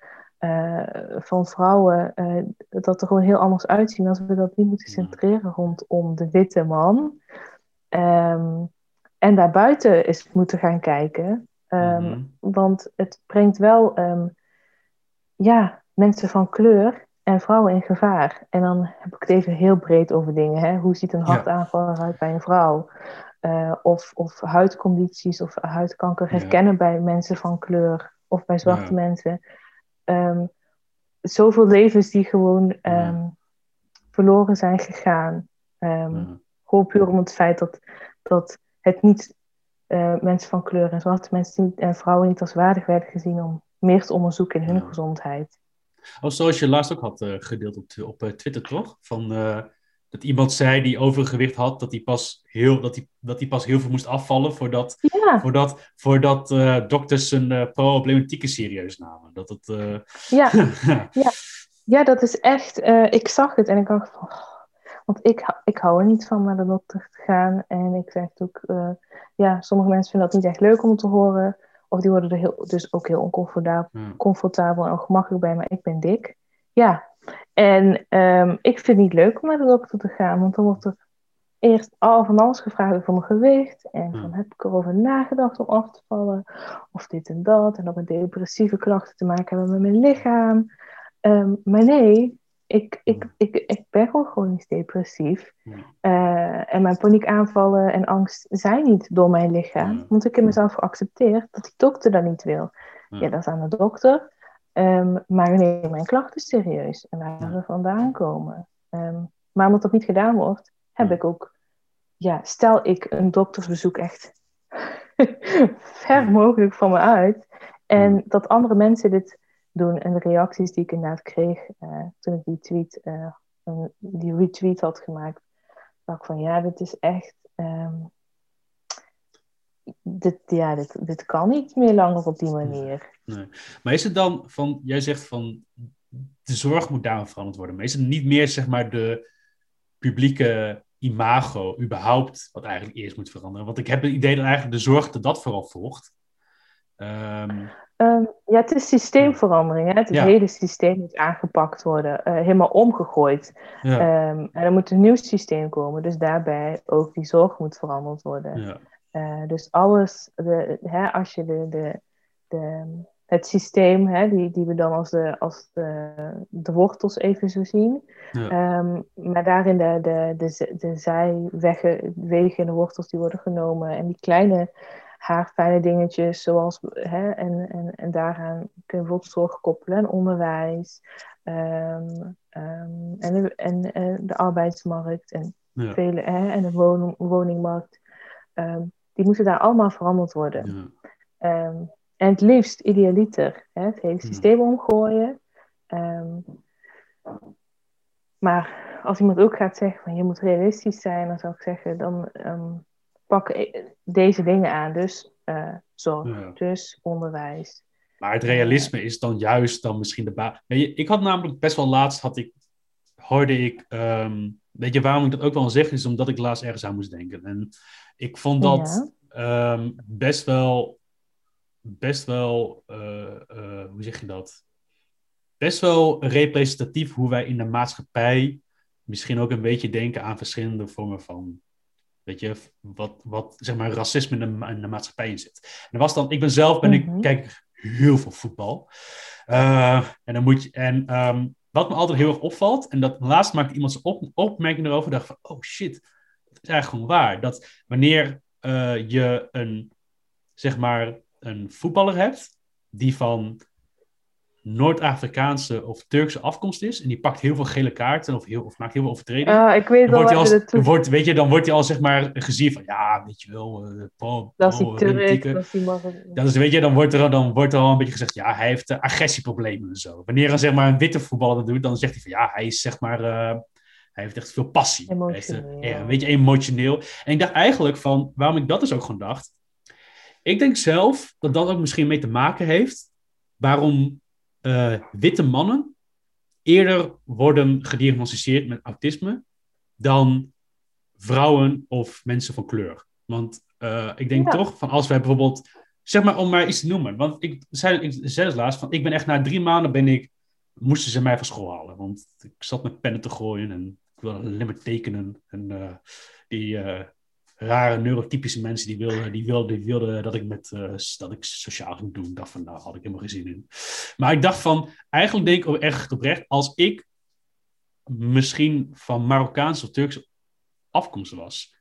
[SPEAKER 2] eh, van vrouwen. eh, dat er gewoon heel anders uitzien als we dat niet moeten centreren rondom de witte man. Ehm, en daarbuiten is moeten gaan kijken. Ehm,
[SPEAKER 1] Mhm.
[SPEAKER 2] Want het brengt wel ehm, ja, mensen van kleur en vrouwen in gevaar. En dan heb ik het even heel breed over dingen. Hè? Hoe ziet een hartaanval eruit bij een vrouw? Eh, of, of huidcondities of huidkanker
[SPEAKER 1] Ja.
[SPEAKER 2] herkennen bij mensen van kleur of bij zwarte
[SPEAKER 1] Ja.
[SPEAKER 2] mensen. Ehm, zoveel levens die gewoon ehm, verloren zijn gegaan.
[SPEAKER 1] Ja.
[SPEAKER 2] Gewoon puur om het feit dat, dat het niet eh, mensen van kleur en zwarte mensen niet, en vrouwen niet als waardig werden gezien om meer te onderzoeken in hun
[SPEAKER 1] Ja.
[SPEAKER 2] gezondheid.
[SPEAKER 1] Oh, zoals je laatst ook had eh, gedeeld op, tw- op eh, Twitter, toch? Van, eh, dat iemand zei die overgewicht had, dat hij pas heel, dat hij, dat hij pas heel veel moest afvallen voordat,
[SPEAKER 2] Ja,
[SPEAKER 1] voordat, voordat eh, dokters zijn eh, problematieken serieus namen. Dat het, eh,
[SPEAKER 2] ja, ja, dat is echt. ik zag het en ik dacht van. oh, want ik, hou- ik hou er niet van naar de dokter te gaan. En ik zeg ook, ja, sommige mensen vinden dat niet echt leuk om te horen. Of die worden er heel, dus ook heel oncomfortabel
[SPEAKER 1] ja.
[SPEAKER 2] comfortabel en ongemakkelijk bij, maar ik ben dik. Ja, en ehm, ik vind het niet leuk om naar de dokter te gaan, want dan wordt er eerst al van alles gevraagd over mijn gewicht. En dan heb ik erover nagedacht om af te vallen. Of dit en dat. En dat met depressieve klachten te maken hebben met mijn lichaam. Ehm, maar nee, ik, ik, ik, ik ben gewoon chronisch depressief. Uh, en mijn paniekaanvallen en angst zijn niet door mijn lichaam. Want ik heb mezelf geaccepteerd dat die dokter dat niet wil. Ja, dat is aan de dokter. Um, maar nee, mijn klachten serieus. En waar ze vandaan komen. Um, maar omdat dat niet gedaan wordt, heb ik ook... Ja, stel ik een doktersbezoek echt ver mogelijk van me uit. En dat andere mensen dit doen. En de reacties die ik inderdaad kreeg uh, toen ik die tweet, uh, die retweet had gemaakt, dacht ik van ja, dit is echt. Um, dit, ja, dit, dit kan niet meer langer op die manier.
[SPEAKER 1] Nee. Maar is het dan van, jij zegt van de zorg moet daarom veranderd worden, maar is het niet meer zeg maar de publieke imago überhaupt wat eigenlijk eerst moet veranderen? Want ik heb het idee dat eigenlijk de zorg dat dat vooral volgt. Um,
[SPEAKER 2] Um, ja, het is systeemverandering. Hè? Het hele systeem moet aangepakt worden, uh, helemaal omgegooid. Ja. Um, en er moet een nieuw systeem komen, dus daarbij ook die zorg moet veranderd worden. Ja. Uh, dus alles, de, hè, als je de, de, de, het systeem, hè, die, die we dan als de, als de, de wortels even zo zien, ja. um, maar daarin de, de, de, de zijwegen, wegen, de wortels die worden genomen en die kleine haarfijne dingetjes, zoals, hè, en, en, en daaraan kun je bijvoorbeeld zorg koppelen en onderwijs um, um, en, de, en, en, de arbeidsmarkt en, ja. vele, hè, en de woning, woningmarkt. Um, die moeten daar allemaal veranderd worden. Ja. en het liefst idealiter. Hè, het hele systeem omgooien. maar als iemand ook gaat zeggen van je moet realistisch zijn, dan zou ik zeggen, dan pak deze dingen aan. Dus uh, zorg, dus onderwijs.
[SPEAKER 1] Maar het realisme is dan juist dan misschien de baas. Ik had namelijk best wel laatst, had ik, hoorde ik, um, weet je waarom ik dat ook wel zeg, is omdat ik laatst ergens aan moest denken. En ik vond dat ja. um, best wel, best wel, uh, uh, hoe zeg je dat? Best wel representatief hoe wij in de maatschappij misschien ook een beetje denken aan verschillende vormen van Weet je, wat, wat zeg maar racisme in de, in de maatschappij in zit. En was dan, ik ben zelf, ben ik, mhm. kijk heel veel voetbal. Uh, en dan moet je, en um, wat me altijd heel erg opvalt, en dat laatst maakte iemand zijn op, opmerking erover, dacht van, oh shit, dat is eigenlijk gewoon waar. Dat wanneer uh, je een, zeg maar, een voetballer hebt, die van Noord-Afrikaanse of Turkse afkomst is. En die pakt heel veel gele kaarten of, heel, of maakt heel veel overtredingen.
[SPEAKER 2] Ah, ik weet dan,
[SPEAKER 1] wordt als, dan wordt, weet je, dan wordt hij al zeg maar gezien van ja, weet je wel, uh,
[SPEAKER 2] dat is Turk, dat is die
[SPEAKER 1] Dat is, weet je, dan wordt, er, dan wordt er al een beetje gezegd ja, hij heeft uh, agressieproblemen en zo. Wanneer dan zeg maar een witte voetballer dat doet, dan zegt hij van ja, hij is zeg maar, uh, hij heeft echt veel passie.
[SPEAKER 2] Emotioneel.
[SPEAKER 1] Heeft, een beetje emotioneel. En ik dacht eigenlijk van, waarom ik dat dus ook gewoon dacht. Ik denk zelf dat dat ook misschien mee te maken heeft waarom uh, witte mannen eerder worden gediagnosticeerd met autisme dan vrouwen of mensen van kleur. Want uh, ik denk ja. toch van als wij bijvoorbeeld, zeg maar om maar iets te noemen. Want ik zei, ik zei het laatst van, ik ben echt na drie maanden ben ik, moesten ze mij van school halen. Want ik zat met pennen te gooien en ik wilde alleen maar tekenen. En uh, die, rare neurotypische mensen die wilden, die wilden, die wilden dat, ik met, uh, dat ik sociaal ging doen. Ik dacht van, nou, had ik helemaal geen zin in. Maar ik dacht van, eigenlijk denk ik ook echt oprecht, als ik misschien van Marokkaanse of Turkse afkomst was,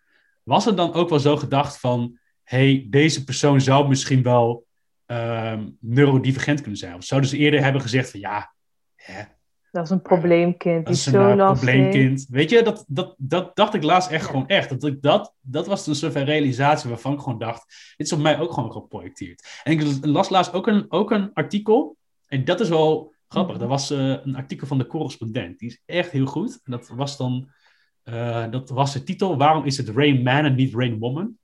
[SPEAKER 1] was het dan ook wel zo gedacht van, hey, deze persoon zou misschien wel um, neurodivergent kunnen zijn. Of zouden ze eerder hebben gezegd van, ja, hè,
[SPEAKER 2] dat is een probleemkind.
[SPEAKER 1] Dat is een zo uh, probleemkind. Weet je, dat, dat, dat dacht ik laatst echt gewoon echt. Dat, ik dat, dat was een soort van realisatie waarvan ik gewoon dacht... dit is op mij ook gewoon geprojecteerd. En ik las laatst ook een, ook een artikel. En dat is wel grappig. Mm. Dat was uh, een artikel van de correspondent. Die is echt heel goed. En dat was dan... Uh, dat was de titel. Waarom is het Rain Man en niet Rain Woman?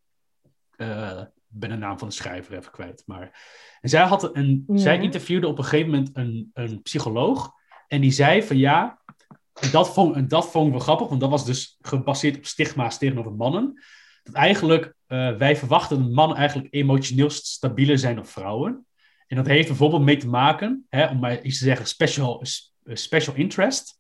[SPEAKER 1] Ik ben de naam van de schrijver even kwijt. Maar... En zij, had een, ja. zij interviewde op een gegeven moment een, een psycholoog... En die zei van ja, dat vond, dat vond ik wel grappig, want dat was dus gebaseerd op stigma's tegenover mannen. Dat eigenlijk uh, wij verwachten dat mannen eigenlijk emotioneel stabieler zijn dan vrouwen. En dat heeft bijvoorbeeld mee te maken, hè, om maar iets te zeggen, special, special interest.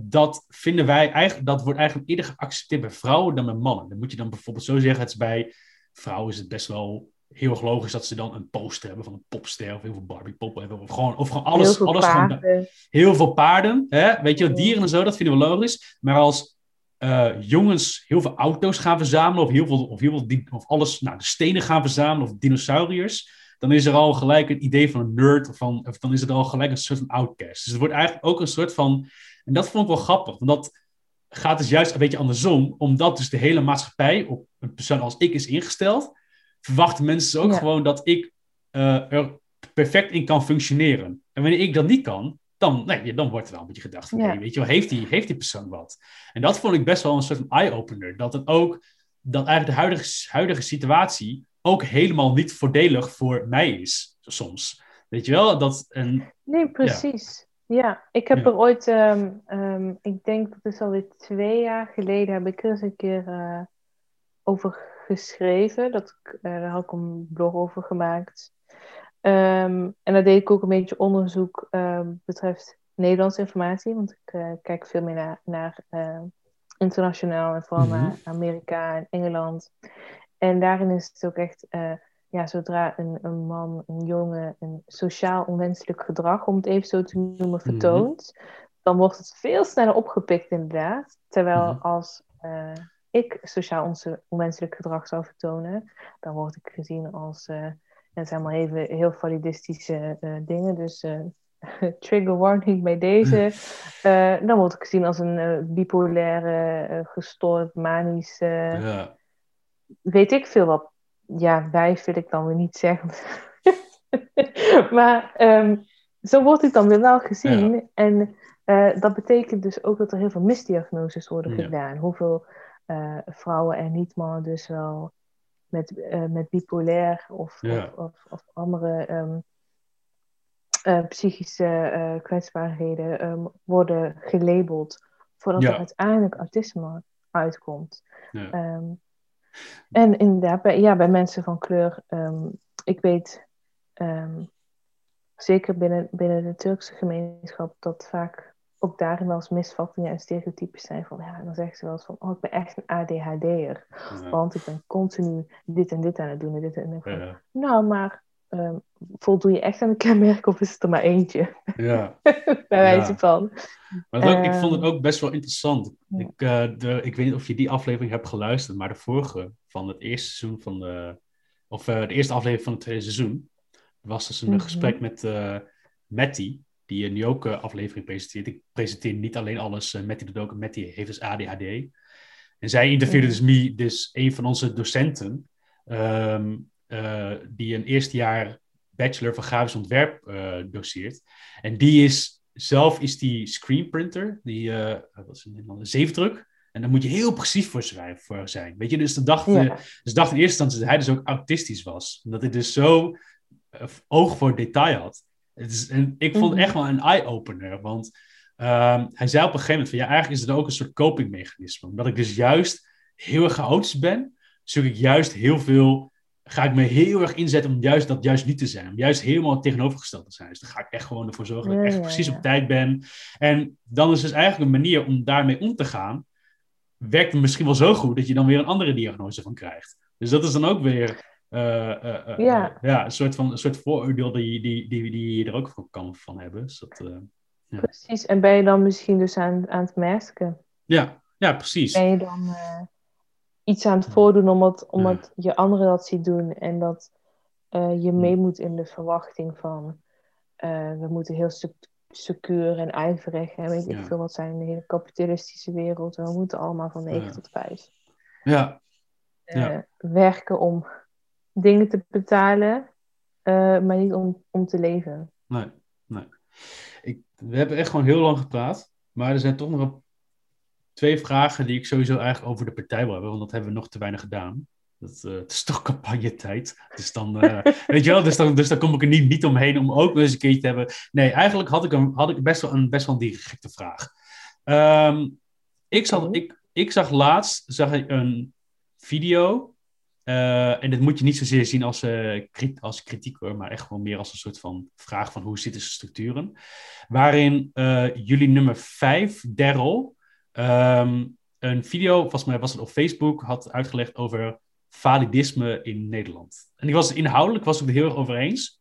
[SPEAKER 1] Dat vinden wij eigenlijk, dat wordt eigenlijk eerder geaccepteerd bij vrouwen dan bij mannen. Dan moet je dan bijvoorbeeld zo zeggen, het is bij vrouwen is het best wel heel erg logisch dat ze dan een poster hebben van een popster of heel veel Barbie pop hebben. Of gewoon, of gewoon alles. Heel veel alles paarden. heel veel paarden. Hè? Weet je, dieren en zo, dat vinden we logisch. Maar als uh, jongens heel veel auto's gaan verzamelen, of heel veel, of heel veel of alles, nou, de stenen gaan verzamelen, of dinosauriërs, dan is er al gelijk een idee van een nerd, of, van, of dan is het al gelijk een soort van outcast. Dus het wordt eigenlijk ook een soort van, en dat vond ik wel grappig, want dat gaat dus juist een beetje andersom, omdat dus de hele maatschappij op een persoon als ik is ingesteld, verwachten mensen ook gewoon dat ik uh, er perfect in kan functioneren. En wanneer ik dat niet kan, dan, nee, dan wordt er wel een beetje gedacht van, ja. weet je wel, heeft die, heeft die persoon wat? En dat vond ik best wel een soort van eye-opener. Dat het ook, dat eigenlijk de huidige, huidige situatie ook helemaal niet voordelig voor mij is, soms. Weet je wel? Dat een,
[SPEAKER 2] nee, precies. Ja, ik heb er ooit, um, um, ik denk dat is alweer twee jaar geleden, heb ik er eens een keer uh, over geschreven. Dat, uh, daar had ik een blog over gemaakt. Um, en daar deed ik ook een beetje onderzoek uh, betreft Nederlandse informatie, want ik uh, kijk veel meer naar, naar uh, internationaal en vooral mm -hmm. naar Amerika en Engeland. En daarin is het ook echt, ja, zodra een, een man, een jongen, een sociaal onwenselijk gedrag, om het even zo te noemen, mhm. vertoont, mm -hmm. dan wordt het veel sneller opgepikt inderdaad. Terwijl mm -hmm. als ik sociaal onwenselijk gedrag zou vertonen, dan word ik gezien als dat zijn maar even heel validistische uh, dingen. Dus uh, trigger warning bij deze. Uh, dan word ik gezien als een bipolaire, gestoord, manisch. Ja. Weet ik veel wat. Ja, wijf wil ik dan weer niet zeggen. maar um, zo word ik dan weer wel gezien. Ja. En dat betekent dus ook dat er heel veel misdiagnoses worden ja. gedaan. Hoeveel vrouwen en niet-mannen dus wel met, uh, met bipolair of, ja. of, of, of, andere um, uh, psychische kwetsbaarheden um, worden gelabeld voordat ja. er uiteindelijk autisme uitkomt. Ja. Um, en inderdaad, bij, ja, bij mensen van kleur, ik weet zeker binnen, binnen de Turkse gemeenschap dat vaak ook daarin wel eens misvattingen en stereotypes zijn. Van, ja, dan zeggen ze wel eens van, oh, ik ben echt een ADHD'er. Ja. Want ik ben continu dit en dit aan het doen en dit en dit. Ja. Nou, maar um, voldoe je echt aan de kenmerk of is het er maar eentje?
[SPEAKER 1] Ja.
[SPEAKER 2] Bij wijze van.
[SPEAKER 1] Maar ook, um, ik vond het ook best wel interessant. Ik, uh, de, ik weet niet of je die aflevering hebt geluisterd, maar de vorige van het eerste seizoen van de... Of uh, de eerste aflevering van het tweede seizoen. was dus een mm -hmm. gesprek met uh, Matty die nu ook uh, aflevering presenteert. Ik presenteer niet alleen alles uh, met die ook met die heeft dus ADHD. En zij interviewde dus me, dus een van onze docenten, um, uh, die een eerste jaar bachelor van grafisch ontwerp doseert. En die is, zelf is die screenprinter, die, wat is het, een zeefdruk. En daar moet je heel precies voor, voor zijn. Weet je, dus de dacht, ja. dus dacht in eerste instantie dat hij dus ook autistisch was. Dat hij dus zo oog voor detail had. Het is een, ik vond het echt wel een eye-opener. Want um, hij zei op een gegeven moment van ja, eigenlijk is het ook een soort copingmechanisme. Omdat ik dus juist heel erg chaotisch ben, zoek ik juist heel veel. Ga ik me heel erg inzetten om juist dat juist niet te zijn. Om juist helemaal tegenovergesteld te zijn. Dus dan ga ik echt gewoon ervoor zorgen dat ik echt precies op tijd ben. En dan is dus eigenlijk een manier om daarmee om te gaan. Werkt misschien wel zo goed dat je dan weer een andere diagnose van krijgt. Dus dat is dan ook weer ja. ja, een soort van een soort vooroordeel die, die, die, die je er ook van kan van hebben. Dus dat,
[SPEAKER 2] ja. Precies, en ben je dan misschien dus aan, aan het masken?
[SPEAKER 1] Ja, ja, precies.
[SPEAKER 2] Ben je dan iets aan het voordoen omdat, omdat je anderen dat ziet doen en dat je mee moet in de verwachting van we moeten heel secuur en ijverig en weet ik ja. veel wat zijn in de hele kapitalistische wereld. We moeten allemaal van 9 tot 5.
[SPEAKER 1] Ja.
[SPEAKER 2] ja. werken om dingen te betalen, uh, maar niet om, om te leven.
[SPEAKER 1] Nee, nee. Ik, we hebben echt gewoon heel lang gepraat, maar er zijn toch nog twee vragen die ik sowieso eigenlijk over de partij wil hebben, want dat hebben we nog te weinig gedaan. Dat, uh, het is toch campagnetijd. Dus dan, uh, weet je wel, dus dan, dus dan kom ik er niet, niet omheen om ook eens een keertje te hebben. Nee, eigenlijk had ik, een, had ik best wel een, best wel een directe vraag. Um, ik, zag, ik, ik zag laatst zag ik een video en dit moet je niet zozeer zien als, als kritiek hoor, maar echt gewoon meer als een soort van vraag van hoe zitten ze structuren. Waarin jullie nummer 5, Daryl, ehm, een video, volgens mij was het op Facebook, had uitgelegd over validisme in Nederland. En ik was inhoudelijk was ik het heel erg over eens.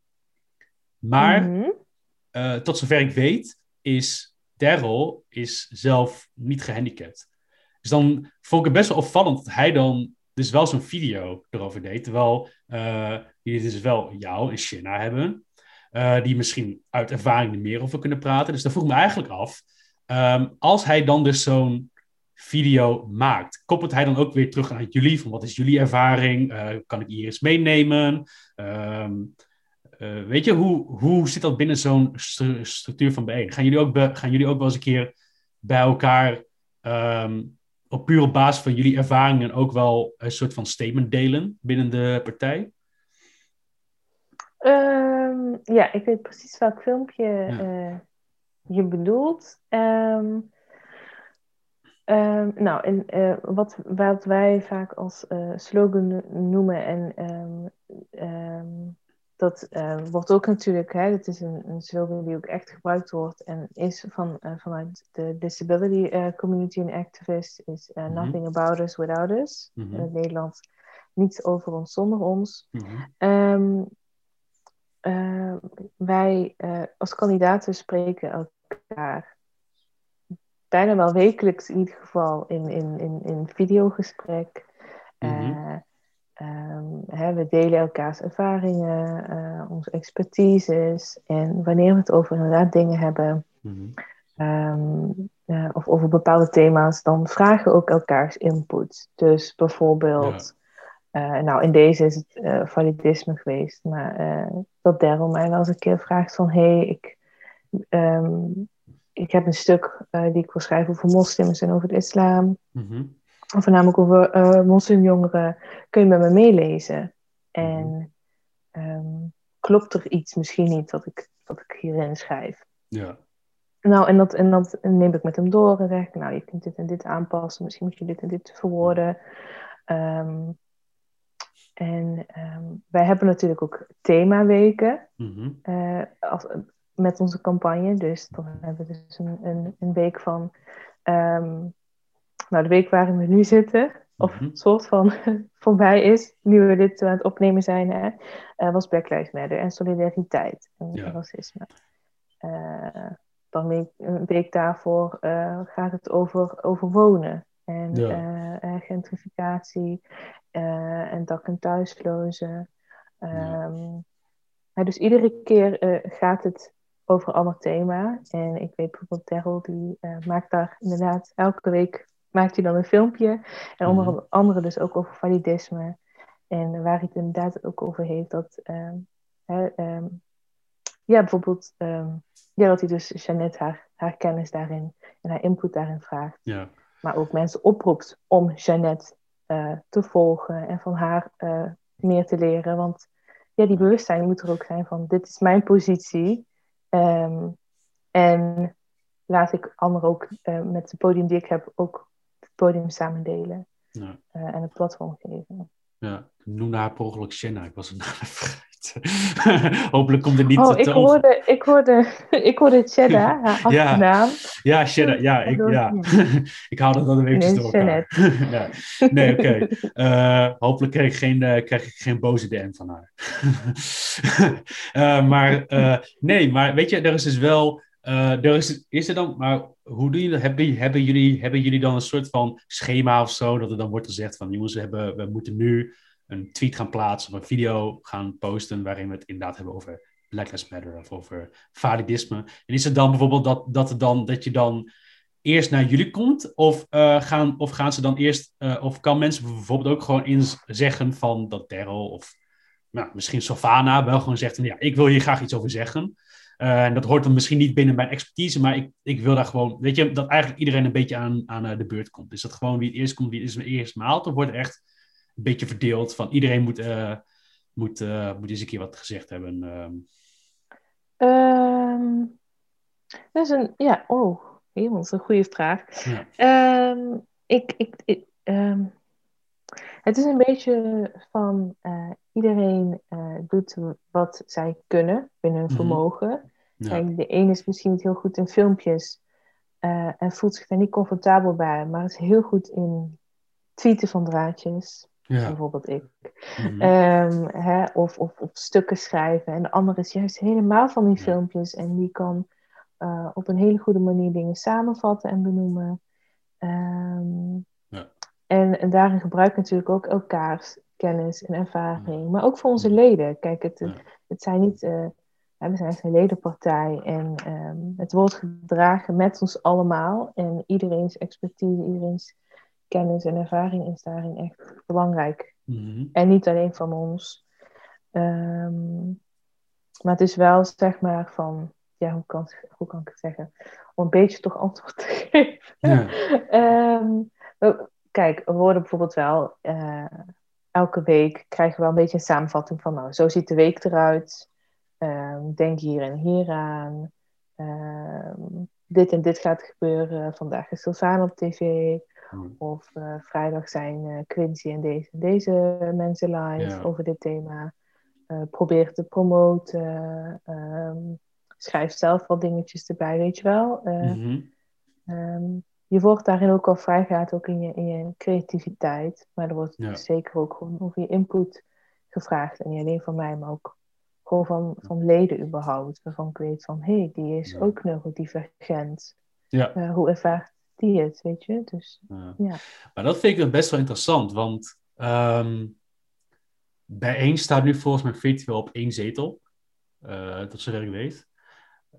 [SPEAKER 1] Maar mhm. eh, tot zover ik weet, is Daryl is zelf niet gehandicapt. Dus dan vond ik het best wel opvallend dat hij dan dus wel zo'n video erover deed. Terwijl uh, die dus wel jou en Shinna hebben. Uh, die misschien uit ervaring er meer over kunnen praten. Dus dat vroeg me eigenlijk af. Ehm, als hij dan dus zo'n video maakt. Koppelt hij dan ook weer terug naar jullie? Van wat is jullie ervaring? Uh, kan ik Iris meenemen? Uh, weet je, hoe, hoe zit dat binnen zo'n structuur van bijeen? Gaan jullie, ook gaan jullie ook wel eens een keer bij elkaar um, op pure basis van jullie ervaringen ook wel een soort van statement delen binnen de partij?
[SPEAKER 2] Um, ja, ik weet precies welk filmpje uh, je bedoelt. Um, Um, nou, en uh, wat, wat wij vaak als uh, slogan noemen, en dat uh, wordt ook natuurlijk, hè, dat is een, een, slogan die ook echt gebruikt wordt en is van, uh, vanuit de disability community en activist, is mm -hmm. nothing about us without us. Mm -hmm. In het Nederlands, niets over ons zonder ons. Mm -hmm. wij als kandidaten spreken elkaar bijna wel wekelijks in ieder geval in, in, in, in videogesprek. Mm hè, we delen elkaars ervaringen, uh, onze expertises. En wanneer we het over inderdaad dingen hebben, mm of over bepaalde thema's, dan vragen we ook elkaars input. Dus bijvoorbeeld, nou in deze is het validisme geweest, maar dat Daryl mij wel eens een keer vraagt van, hé, hey, ik... Um, ik heb een stuk die ik wil schrijven over moslims en over de islam. Mm-hmm. Voornamelijk over uh, moslimjongeren. Kun je met me meelezen? En um, klopt er iets misschien niet dat ik, dat ik hierin schrijf? Ja. Nou, en dat, en dat neem ik met hem door en zeg ik, nou, je kunt dit en dit aanpassen. Misschien moet je dit en dit verwoorden. Um, en um, wij hebben natuurlijk ook themaweken. Uh, als, met onze campagne. Dus dan hebben we dus een, een, een week van, um, nou de week waarin we nu zitten, of een mhm. soort van voorbij is, nu we dit aan het opnemen zijn, hè, uh, was Black Lives Matter en solidariteit en racisme. Uh, dan een, een week daarvoor uh, gaat het over, over wonen en ja. gentrificatie en dak- en thuislozen. Um, ja. dus iedere keer gaat het over allemaal thema. En ik weet bijvoorbeeld Daryl, die maakt daar inderdaad elke week maakt hij dan een filmpje. En onder mhm. andere dus ook over validisme. En waar hij het inderdaad ook over heeft dat... Um, um, ja, bijvoorbeeld... Um, ja, dat hij dus Jeannette haar, haar kennis daarin en haar input daarin vraagt. Ja. Maar ook mensen oproept om Jeannette uh, te volgen en van haar uh, meer te leren. Want ja, die bewustzijn moet er ook zijn van dit is mijn positie. En laat ik anderen ook uh, met het podium die ik heb ook podium samen delen. Ja. Uh, en het platform geven.
[SPEAKER 1] Ja, noem haar per ongeluk Shanna. Ik was het naam vergeten. Hopelijk komt er niet...
[SPEAKER 2] Oh, ik hoorde, ik hoorde, ik hoorde Cheddar, haar.
[SPEAKER 1] Ja, ja Cheddar, ja. Ik, ja. ik haal dat dan een beetje door elkaar. ja. Nee, oké. Okay. Uh, eh, hopelijk krijg ik, geen, uh, krijg ik geen boze DM van haar. uh, maar nee, maar weet je, er is dus wel... er is, is er dan, maar hoe doen jullie? Hebben, hebben, jullie, hebben jullie dan een soort van schema of zo? Dat er dan wordt gezegd van, jongens, we, hebben, we moeten nu een tweet gaan plaatsen of een video gaan posten waarin we het inderdaad hebben over Black Lives Matter of over validisme. En is het dan bijvoorbeeld dat, dat, het dan, dat je dan eerst naar jullie komt? Of, uh, gaan, of gaan ze dan eerst, uh, of kan mensen bijvoorbeeld ook gewoon in zeggen van dat Daryl of nou, misschien Sofana wel gewoon zegt, ja, ik wil hier graag iets over zeggen. Uh, en dat hoort dan misschien niet binnen mijn expertise, maar ik, ik wil daar gewoon, weet je, dat eigenlijk iedereen een beetje aan, aan de beurt komt. Is dat gewoon wie het eerst komt, wie het eerst maalt? Of wordt echt een beetje verdeeld. Van iedereen moet, uh, moet, uh, moet eens een keer wat gezegd hebben. Um.
[SPEAKER 2] Dat is een, ja, oh, helemaal, dat is een goede vraag. Ja. Um, ik, ik, ik Het is een beetje van iedereen doet wat zij kunnen binnen hun mhm. vermogen. Kijk, de een is misschien niet heel goed in filmpjes en voelt zich daar niet comfortabel bij, maar is heel goed in tweeten van draadjes. Ja. Bijvoorbeeld ik. Mhm. Ehm, hè, of, of, of, stukken schrijven. En de andere is juist helemaal van die filmpjes. En die kan uh, op een hele goede manier dingen samenvatten en benoemen. Ehm, ja. en, en daarin gebruik natuurlijk ook elkaars kennis en ervaring. Maar ook voor onze leden. Kijk, het, het zijn niet... Uh, we zijn een ledenpartij en um, het wordt gedragen met ons allemaal. En iedereen's expertise, iedereen's kennis en ervaring is daarin echt belangrijk. Mhm. En niet alleen van ons. Um, maar het is wel, zeg maar, van, ja, hoe kan, hoe kan ik het zeggen? Om een beetje toch antwoord te geven. Ja. um, kijk, we worden bijvoorbeeld wel, uh, elke week krijgen we wel een beetje een samenvatting van, nou, zo ziet de week eruit. Um, denk hier en hier aan. dit en dit gaat gebeuren. Vandaag is Sylvana op tv. Hmm. Of uh, vrijdag zijn uh, Quincy en deze, deze mensen live over dit thema. Uh, probeer te promoten. Um, schrijf zelf wat dingetjes erbij, weet je wel. Mm um, je wordt daarin ook al vrijgaat, ook in je, in je creativiteit. Maar er wordt zeker ook gewoon over je input gevraagd. En niet alleen van mij, maar ook gewoon van, van leden überhaupt. Waarvan ik weet van, hé, hey, die is ook neurodivergent. Ja. hoe ervaart die het, weet je. Dus, ja.
[SPEAKER 1] Maar dat vind ik best wel interessant, want um, bijeen staat nu volgens mij virtueel op één zetel. Uh, dat zover ik weet.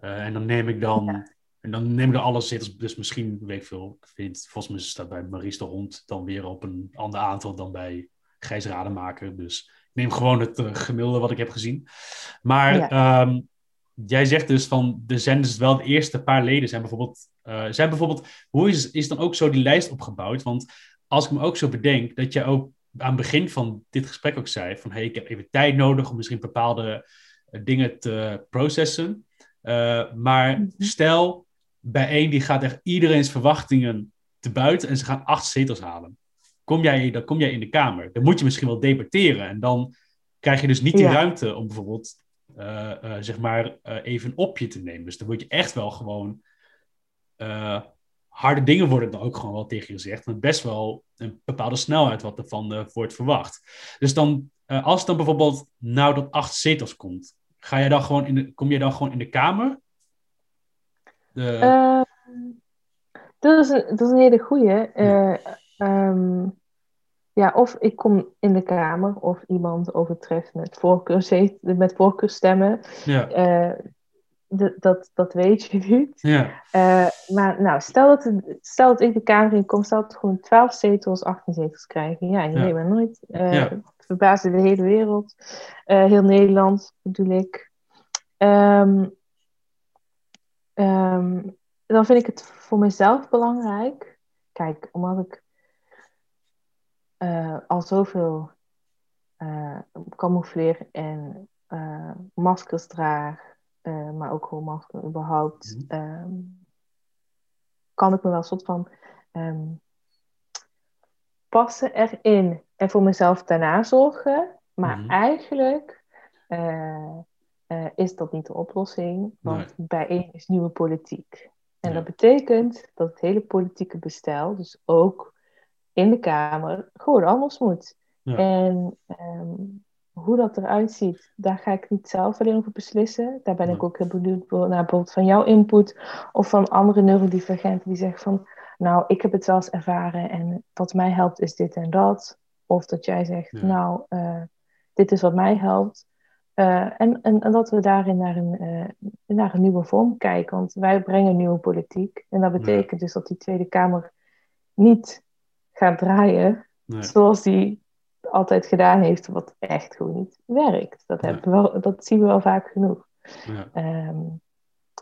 [SPEAKER 1] Uh, en dan neem ik dan... En dan neem ik dan alle zetels, dus misschien, weet ik veel, ik vind, volgens mij staat bij Maries de Hond dan weer op een ander aantal dan bij Gijs Rademaker. Dus ik neem gewoon het uh, gemiddelde wat ik heb gezien. Maar ja. um, jij zegt dus van, er zijn dus wel de eerste paar leden zijn bijvoorbeeld, uh, zijn bijvoorbeeld, hoe is, is dan ook zo die lijst opgebouwd? Want als ik me ook zo bedenk, dat je ook aan het begin van dit gesprek ook zei van, hey, ik heb even tijd nodig om misschien bepaalde uh, dingen te processen. Uh, maar mhm. stel, bij één die gaat echt iedereen's verwachtingen te buiten en ze gaan acht zetels halen. Kom jij, dan kom jij in de Kamer. Dan moet je misschien wel debatteren en dan krijg je dus niet die ruimte om bijvoorbeeld uh, uh, zeg maar uh, even op je te nemen. Dus dan word je echt wel gewoon harde dingen worden dan ook gewoon wel tegen je gezegd. Met best wel een bepaalde snelheid wat ervan wordt verwacht. Dus dan, als dan bijvoorbeeld nou tot acht zetels komt, ga je dan gewoon in de, kom je dan gewoon in de Kamer?
[SPEAKER 2] De... dat, is een, dat is een hele goeie. Ja. Um, ja, of ik kom in de kamer of iemand overtreft met, voorkeur, met voorkeurstemmen. Ja. Uh, dat, dat weet je niet. Ja. Uh, maar nou, stel dat, het, stel dat ik de kamer in kom, stel dat gewoon 12 zetels, 18 zetels krijgen. Ja, je ja. weet nooit. Uh, ja. Het verbaasde de hele wereld. heel Nederland bedoel ik. Um, um, dan vind ik het voor mezelf belangrijk. Kijk, omdat ik uh, al zoveel uh, camoufleer en uh, maskers draag, maar ook gewoon maskers überhaupt, mm -hmm. um, kan ik me wel een soort van um, passen erin en voor mezelf daarna zorgen. Maar mm -hmm. eigenlijk is dat niet de oplossing, want nee. bijeen is nieuwe politiek. En ja. dat betekent dat het hele politieke bestel, dus ook in de Kamer gewoon anders moet. En um, hoe dat eruit ziet, daar ga ik niet zelf alleen over beslissen. Daar ben ik ook heel benieuwd naar bijvoorbeeld van jouw input of van andere neurodivergenten die zeggen van, nou, ik heb het eens ervaren en wat mij helpt is dit en dat. Of dat jij zegt, nou, uh, dit is wat mij helpt. Uh, en, en, en, dat we daarin naar een, uh, naar een nieuwe vorm kijken. Want wij brengen nieuwe politiek. En dat betekent dus dat die Tweede Kamer niet gaat draaien zoals die altijd gedaan heeft, wat echt gewoon niet werkt. Dat, hebben we wel, dat zien we wel vaak genoeg. Ja. Um,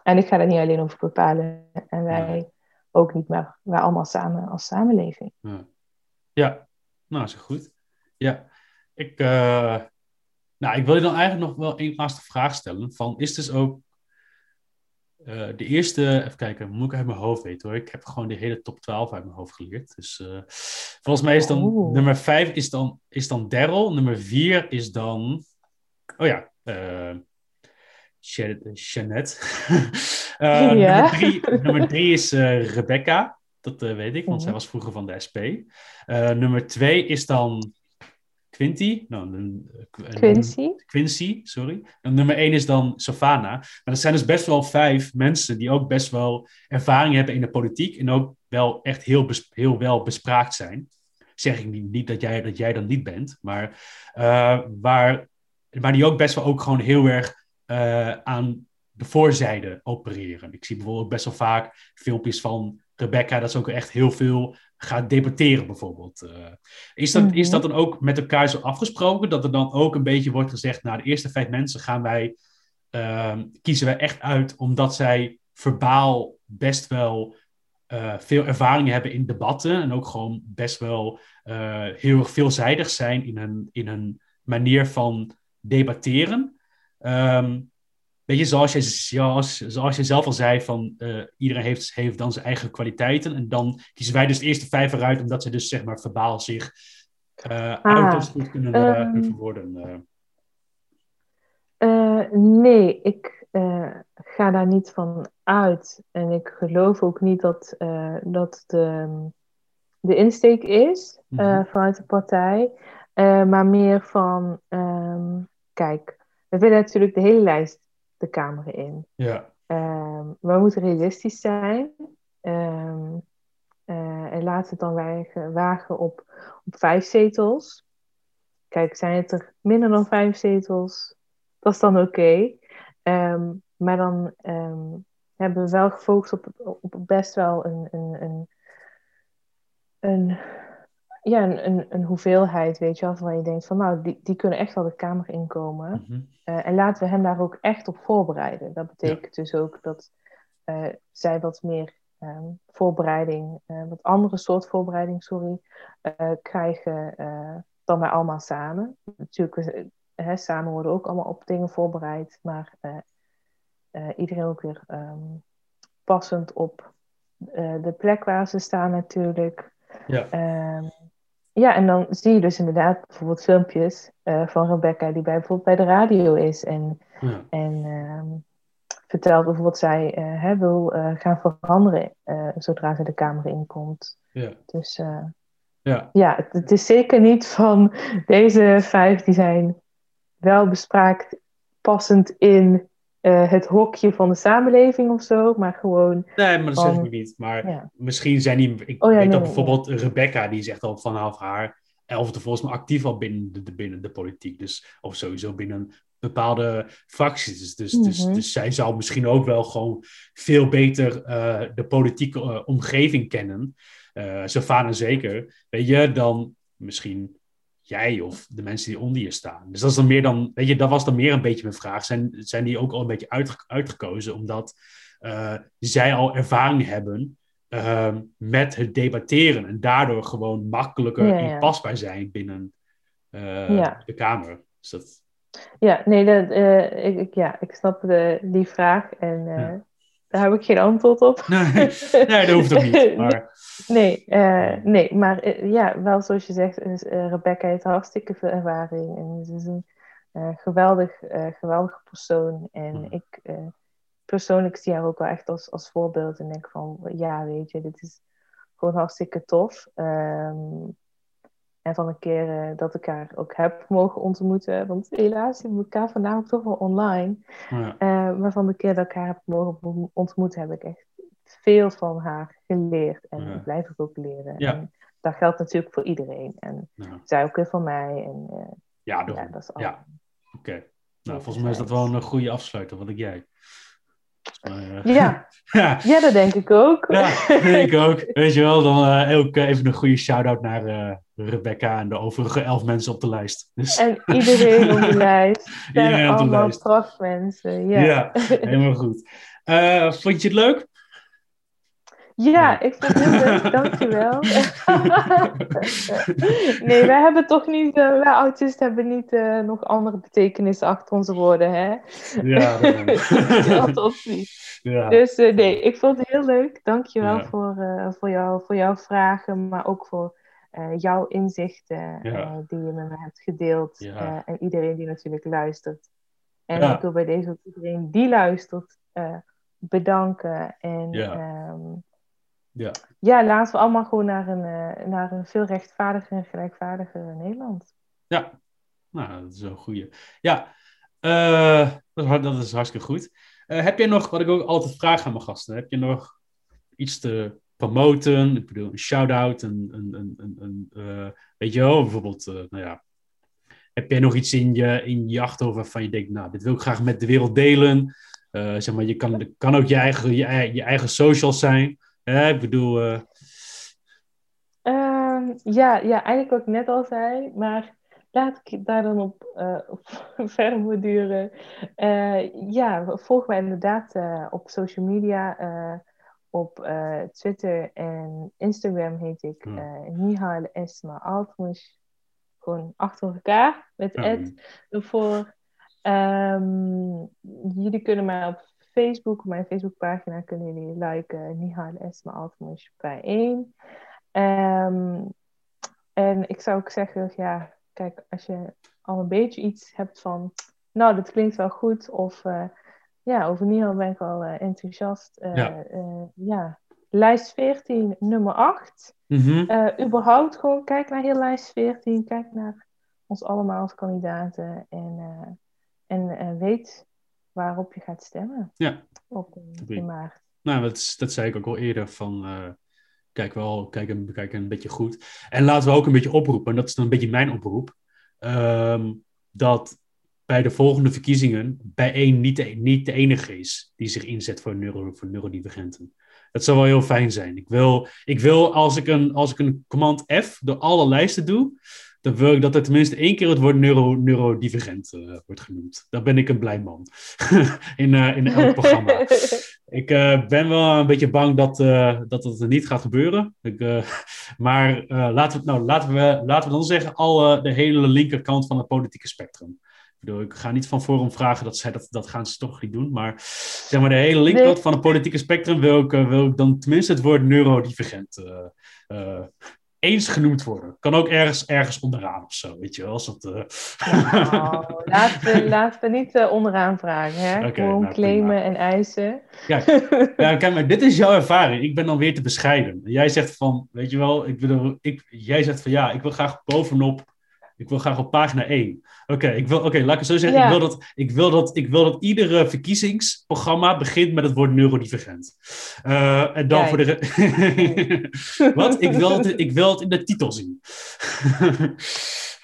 [SPEAKER 2] en ik ga daar niet alleen over bepalen en wij ook niet, maar wij allemaal samen als samenleving.
[SPEAKER 1] Ja, ja. nou, is goed. Ja, ik, uh, nou, ik wil je dan eigenlijk nog wel één laatste vraag stellen. Van, is dus ook de eerste, even kijken, moet ik uit mijn hoofd weten hoor. Ik heb gewoon de hele top 12 uit mijn hoofd geleerd. Dus volgens mij is dan oh. nummer 5 is dan, is dan Daryl. Nummer 4 is dan, oh ja, Jeannette. uh, ja. nummer, drie, nummer, drie, is Rebecca. Dat weet ik, want zij was vroeger van de SP. nummer twee is dan Quinty. Nou,
[SPEAKER 2] Quincy.
[SPEAKER 1] Quincy, sorry. En nummer één is dan Savannah. Maar er zijn dus best wel vijf mensen die ook best wel ervaring hebben in de politiek. En ook wel echt heel, heel wel bespraakt zijn. Zeg ik niet, niet dat, jij, dat jij dan niet bent. Maar waar, maar die ook best wel ook gewoon heel erg uh, aan de voorzijde opereren. Ik zie bijvoorbeeld best wel vaak filmpjes van Rebecca, dat ze ook echt heel veel gaat debatteren bijvoorbeeld. Uh, is, dat, is dat dan ook met elkaar zo afgesproken, dat er dan ook een beetje wordt gezegd, nou de eerste vijf mensen gaan wij, uh, kiezen wij echt uit, omdat zij verbaal best wel uh, veel ervaring hebben in debatten en ook gewoon best wel heel erg veelzijdig zijn in hun, in hun manier van debatteren. Um, weet je, zoals je, zoals, zoals je zelf al zei, van uh, iedereen heeft, heeft dan zijn eigen kwaliteiten. En dan kiezen wij dus de eerste vijf eruit, omdat ze dus zeg maar verbaal zich uh, ah, auto's goed kunnen, um, verwoorden.
[SPEAKER 2] nee, ik ga daar niet van uit. En ik geloof ook niet dat dat de, de insteek is mm -hmm. vanuit de partij. maar meer van, um, kijk, we willen natuurlijk de hele lijst de Kamer in.
[SPEAKER 1] Ja.
[SPEAKER 2] Um, we moeten realistisch zijn. Um, uh, en laten het dan wagen, wagen op, op vijf zetels. Kijk, zijn het er minder dan vijf zetels? Dat is dan oké. Okay. Um, maar dan hebben we wel gefocust op, op best wel een, een, een, een ja, een, een, een, hoeveelheid, weet je wel, waarvan je denkt van nou, die, die kunnen echt wel de kamer inkomen. Mm en laten we hem daar ook echt op voorbereiden. Dat betekent dus ook dat uh, zij wat meer um, voorbereiding, uh, wat andere soort voorbereiding, sorry, krijgen dan wij allemaal samen. Natuurlijk, hè, samen worden ook allemaal op dingen voorbereid, maar iedereen ook weer um, passend op de plek waar ze staan natuurlijk.
[SPEAKER 1] Ja.
[SPEAKER 2] Um, ja, en dan zie je dus inderdaad bijvoorbeeld filmpjes uh, van Rebecca die bij, bijvoorbeeld bij de radio is. En, ja. en uh, vertelt bijvoorbeeld zij uh, hè, wil uh, gaan veranderen zodra ze de kamer inkomt.
[SPEAKER 1] Ja.
[SPEAKER 2] Dus
[SPEAKER 1] ja,
[SPEAKER 2] ja het, het, is zeker niet van deze vijf die zijn wel bespraakt passend in uh, het hokje van de samenleving of zo, maar gewoon.
[SPEAKER 1] Nee, maar dat zeg ik niet. Maar ja. misschien zijn die. Ik oh, ja, weet nee, dat bijvoorbeeld nee. Rebecca, die zegt al vanaf haar elfde volgens mij actief al binnen de, binnen de politiek. Dus, of sowieso binnen bepaalde fracties. Dus, dus, mm -hmm. dus, dus, zij zou misschien ook wel gewoon veel beter uh, de politieke uh, omgeving kennen. Uh, Savannah zeker. Weet je, dan misschien jij of de mensen die onder je staan. Dus dat is dan meer dan, weet je, dat was dan meer een beetje mijn vraag. Zijn, zijn die ook al een beetje uit, uitgekozen omdat uh, zij al ervaring hebben uh, met het debatteren en daardoor gewoon makkelijker ja, ja. inpasbaar zijn binnen uh, ja. de Kamer. Dus dat...
[SPEAKER 2] Ja, nee, dat, uh, ik, ja, ik snap de, die vraag en daar heb ik geen antwoord op.
[SPEAKER 1] Nee, nee dat hoeft ook niet. Maar...
[SPEAKER 2] Nee, uh, nee, maar uh, ja, wel zoals je zegt, is, uh, Rebecca heeft hartstikke veel ervaring. En ze is een geweldig, geweldige persoon. En mm. ik persoonlijk zie haar ook wel echt als, als voorbeeld. En denk van, ja, weet je, dit is gewoon hartstikke tof. Um, en van een keer uh, dat ik haar ook heb mogen ontmoeten. Want helaas zien we elkaar vandaag toch wel online. Ja. Uh, maar van de keer dat ik haar heb mogen ontmoeten, heb ik echt veel van haar geleerd. En ja. blijf ik ook leren.
[SPEAKER 1] Ja.
[SPEAKER 2] En dat geldt natuurlijk voor iedereen. En zij ook weer voor mij. En, uh,
[SPEAKER 1] ja, dat is Ja, oké. Okay. Nou, volgens mij is dat wel een goede afsluiter, wat ik jij.
[SPEAKER 2] Maar, uh, ja. ja. ja, dat denk ik ook.
[SPEAKER 1] Ja, denk ik ook. Weet je wel, dan uh, ook even een goede shout-out naar uh, Rebecca en de overige elf mensen op de lijst.
[SPEAKER 2] Dus... En iedereen op de lijst. iedereen op de allemaal lijst. prachtmensen, ja.
[SPEAKER 1] Ja, helemaal goed. vond je het leuk?
[SPEAKER 2] Ja, ik vond het heel leuk, dankjewel. nee, wij hebben toch niet, uh, wij autisten hebben niet uh, nog andere betekenissen achter onze woorden, hè?
[SPEAKER 1] Ja,
[SPEAKER 2] dat niet. Ja. Dus uh, nee, ik vond het heel leuk. Dankjewel ja. voor, voor, jou, voor jouw vragen, maar ook voor jouw inzichten ja. die je met me hebt gedeeld. en iedereen die natuurlijk luistert. En ik wil bij deze ook iedereen die luistert bedanken. En um,
[SPEAKER 1] ja.
[SPEAKER 2] ja, laten we allemaal gewoon naar een, uh, naar een veel rechtvaardiger en gelijkwaardiger Nederland.
[SPEAKER 1] Ja, nou, dat is een goede. Ja, uh, dat, is, dat, is, hartstikke goed. Uh, heb jij nog, wat ik ook altijd vraag aan mijn gasten, heb je nog iets te promoten? Ik bedoel, een shout-out, een, een, een, een weet je wel, bijvoorbeeld, nou ja, heb jij nog iets in je, in je achterhoofd waarvan je denkt, nou, dit wil ik graag met de wereld delen? zeg maar, je kan, kan ook je eigen, je, je eigen social zijn. Ja, ik bedoel. Uh...
[SPEAKER 2] Uh, ja, ja, eigenlijk wat ik net al zei, maar laat ik daar dan op, uh, op verder borduren. Uh, ja, volg mij inderdaad op social media. op Twitter en Instagram heet ik hmm. Nihal Esma Altmush. Gewoon achter elkaar met ja. Ed ervoor. Um, jullie kunnen mij op Facebook, mijn Facebookpagina, kunnen jullie liken Nihal Esma Altmush bij 1. Um, en ik zou ook zeggen, ja, kijk, als je al een beetje iets hebt van, nou, dat klinkt wel goed, of uh, ja, over Nihal ben ik wel uh, enthousiast. Uh, ja. ja. lijst 14, nummer 8. Mm -hmm. überhaupt gewoon, kijk naar heel lijst 14, kijk naar ons allemaal als kandidaten en, en weet waarop je gaat stemmen.
[SPEAKER 1] Ja.
[SPEAKER 2] Op in maart.
[SPEAKER 1] Nou, dat, dat zei ik ook al eerder van... Uh, kijk wel, kijk een, kijk een beetje goed. En laten we ook een beetje oproepen, en dat is dan een beetje mijn oproep... Um, dat bij de volgende verkiezingen bij één niet de, niet de enige is die zich inzet voor, neuro, voor neurodivergenten. Dat zou wel heel fijn zijn. Ik wil, ik wil als, ik een, als ik een command F door alle lijsten doe, dan wil ik dat er tenminste één keer het woord neuro, neurodivergent uh, wordt genoemd. Dan ben ik een blij man in, uh, in elk programma. ik uh, ben wel een beetje bang dat, dat het niet gaat gebeuren. Ik, maar laten, we, nou, laten, we, laten we dan zeggen, al de hele linkerkant van het politieke spectrum. Ik, bedoel, ik ga niet van Forum vragen dat zij dat, dat gaan ze toch niet doen. Maar zeg maar, de hele linkerkant van het politieke spectrum wil ik, wil ik dan tenminste het woord neurodivergent eens genoemd worden. Kan ook ergens, ergens onderaan of zo, weet je wel. Als dat, uh...
[SPEAKER 2] laten, we, laten we niet uh, onderaan vragen, hè. Okay, Gewoon nou, claimen en eisen.
[SPEAKER 1] Ja, ja, kijk maar, dit is jouw ervaring. Ik ben dan weer te bescheiden. Jij zegt van, weet je wel, ik bedoel, ik, jij zegt van ja, ik wil graag bovenop ik wil graag op pagina 1. Oké, ik wil, oké, laat ik het zo zeggen. Ik, wil dat, ik, wil dat, ik wil dat iedere verkiezingsprogramma begint met het woord neurodivergent. Uh, en dan voor de. Wat? Ik wil, het, ik wil het in de titel zien.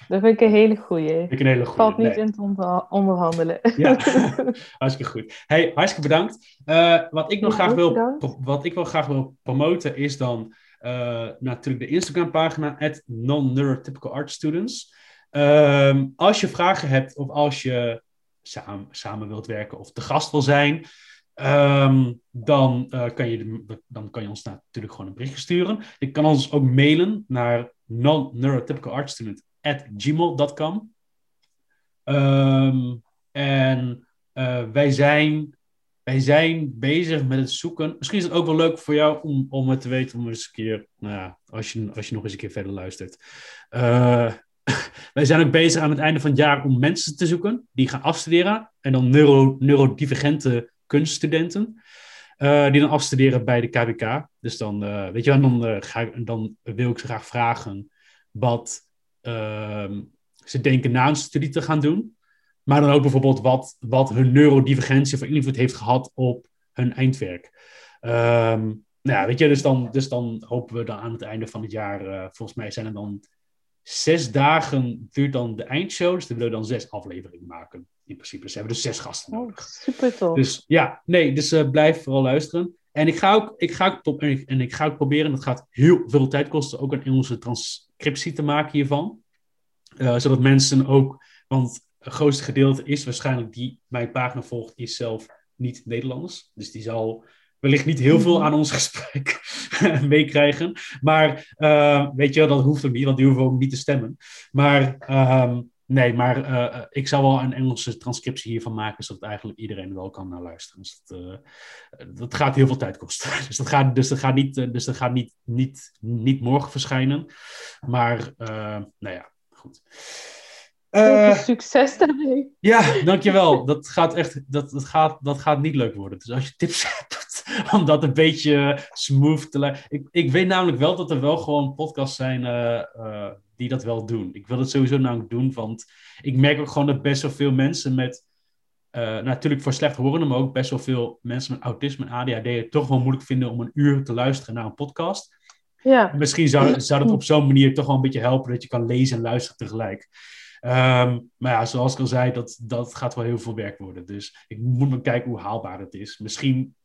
[SPEAKER 2] Dat vind ik een hele goeie.
[SPEAKER 1] Ik een hele goeie.
[SPEAKER 2] Valt niet in te onderhandelen.
[SPEAKER 1] Ja, hartstikke goed. Hey, hartstikke bedankt. Uh, wat, ik nog graag wil, wat ik wel graag wil promoten is dan uh, natuurlijk de Instagram pagina, non-neurotypical art students. Um, als je vragen hebt of als je samen, wilt werken of te gast wil zijn, um, dan, uh, kan je, dan kan je ons natuurlijk gewoon een berichtje sturen. Je kan ons ook mailen naar non-neurotypicalartstudent at gmail.com. Um, ehm, en uh, wij zijn wij zijn bezig met het zoeken. Misschien is het ook wel leuk voor jou om, om het te weten, om eens een keer, nou ja, als je, als je nog eens een keer verder luistert. Uh, wij zijn ook bezig aan het einde van het jaar om mensen te zoeken die gaan afstuderen. En dan neuro, neurodivergente kunststudenten. Uh, die dan afstuderen bij de KWK. Dus dan, uh, weet je, en dan, ik, dan wil ik ze graag vragen wat ehm, ze denken na een studie te gaan doen. Maar dan ook bijvoorbeeld wat, wat hun neurodivergentie voor invloed heeft gehad op hun eindwerk. Um, nou ja, weet je, dus dan, dus dan hopen we dan aan het einde van het jaar, volgens mij zijn er dan zes dagen duurt dan de eindshow. Dus dan willen we dan zes afleveringen maken. In principe. Dus hebben we dus zes gasten oh, nodig.
[SPEAKER 2] super tof.
[SPEAKER 1] Dus ja, nee, dus uh, blijf vooral luisteren. En ik ga ook, ik ga ook top, en, ik, en ik ga ook proberen, dat gaat heel veel tijd kosten, ook een Engelse transcriptie te maken hiervan. Uh, zodat mensen ook, want het grootste gedeelte is waarschijnlijk die mijn pagina volgt, is zelf niet Nederlands. Dus die zal wellicht niet heel veel aan ons gesprek meekrijgen. Maar weet je, dat hoeft ook niet, want die hoeven ook niet te stemmen. Maar ehm, nee, maar ik zou wel een Engelse transcriptie hiervan maken, zodat eigenlijk iedereen wel kan naar luisteren. Dus dat, dat gaat heel veel tijd kosten. Dus dat gaat, dus dat gaat, niet, dus dat gaat niet, niet, niet morgen verschijnen. Maar nou ja, goed.
[SPEAKER 2] Uh, succes daarmee.
[SPEAKER 1] Ja, dankjewel. Dat gaat echt dat, dat gaat, dat gaat niet leuk worden. Dus als je tips hebt om dat een beetje smooth te leiden. Ik, ik weet namelijk wel dat er wel gewoon podcasts zijn uh, uh, die dat wel doen. Ik wil het sowieso namelijk doen, want ik merk ook gewoon dat best wel veel mensen met. natuurlijk voor slecht horen, maar ook best wel veel mensen met autisme en ADHD het toch wel moeilijk vinden om een uur te luisteren naar een podcast. Ja. Misschien zou, zou dat op zo'n manier toch wel een beetje helpen dat je kan lezen en luisteren tegelijk. Ehm, maar ja, zoals ik al zei, dat, dat gaat wel heel veel werk worden. Dus ik moet maar kijken hoe haalbaar het is. Misschien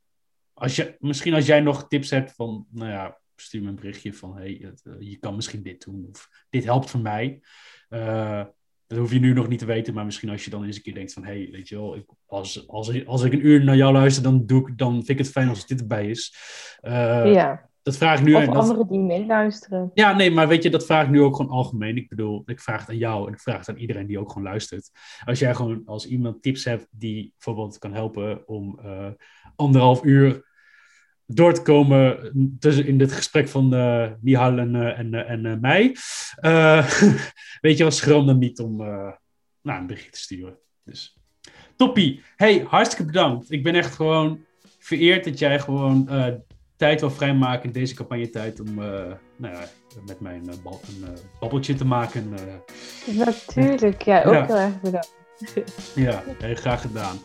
[SPEAKER 1] als, je, misschien als jij nog tips hebt van, nou ja, stuur me een berichtje van, hey, eh, je kan misschien dit doen. Of dit helpt voor mij. Uh, dat hoef je nu nog niet te weten, maar misschien als je dan eens een keer denkt van, hey, weet je wel, ik, als, als, als ik een uur naar jou luister, dan, doe ik, dan vind ik het fijn als dit erbij is. Uh, ja. Dat vraag ik nu.
[SPEAKER 2] Of anderen die meeluisteren.
[SPEAKER 1] Ja, nee, maar weet je, dat vraag ik nu ook gewoon algemeen. Ik bedoel, ik vraag het aan jou en ik vraag het aan iedereen die ook gewoon luistert. Als jij gewoon, als iemand tips hebt die bijvoorbeeld kan helpen om anderhalf uur door te komen tussen in dit gesprek van uh, Mihal en, uh, en, en mij. weet je, was schroom dan niet om nou, een bericht te sturen. Dus toppie. Hey, hartstikke bedankt. Ik ben echt gewoon vereerd dat jij gewoon tijd wil vrijmaken in deze campagnetijd om nou ja, met mij een, een babbeltje te maken.
[SPEAKER 2] Natuurlijk, ja, ook ja. heel erg bedankt.
[SPEAKER 1] ja, heel graag gedaan.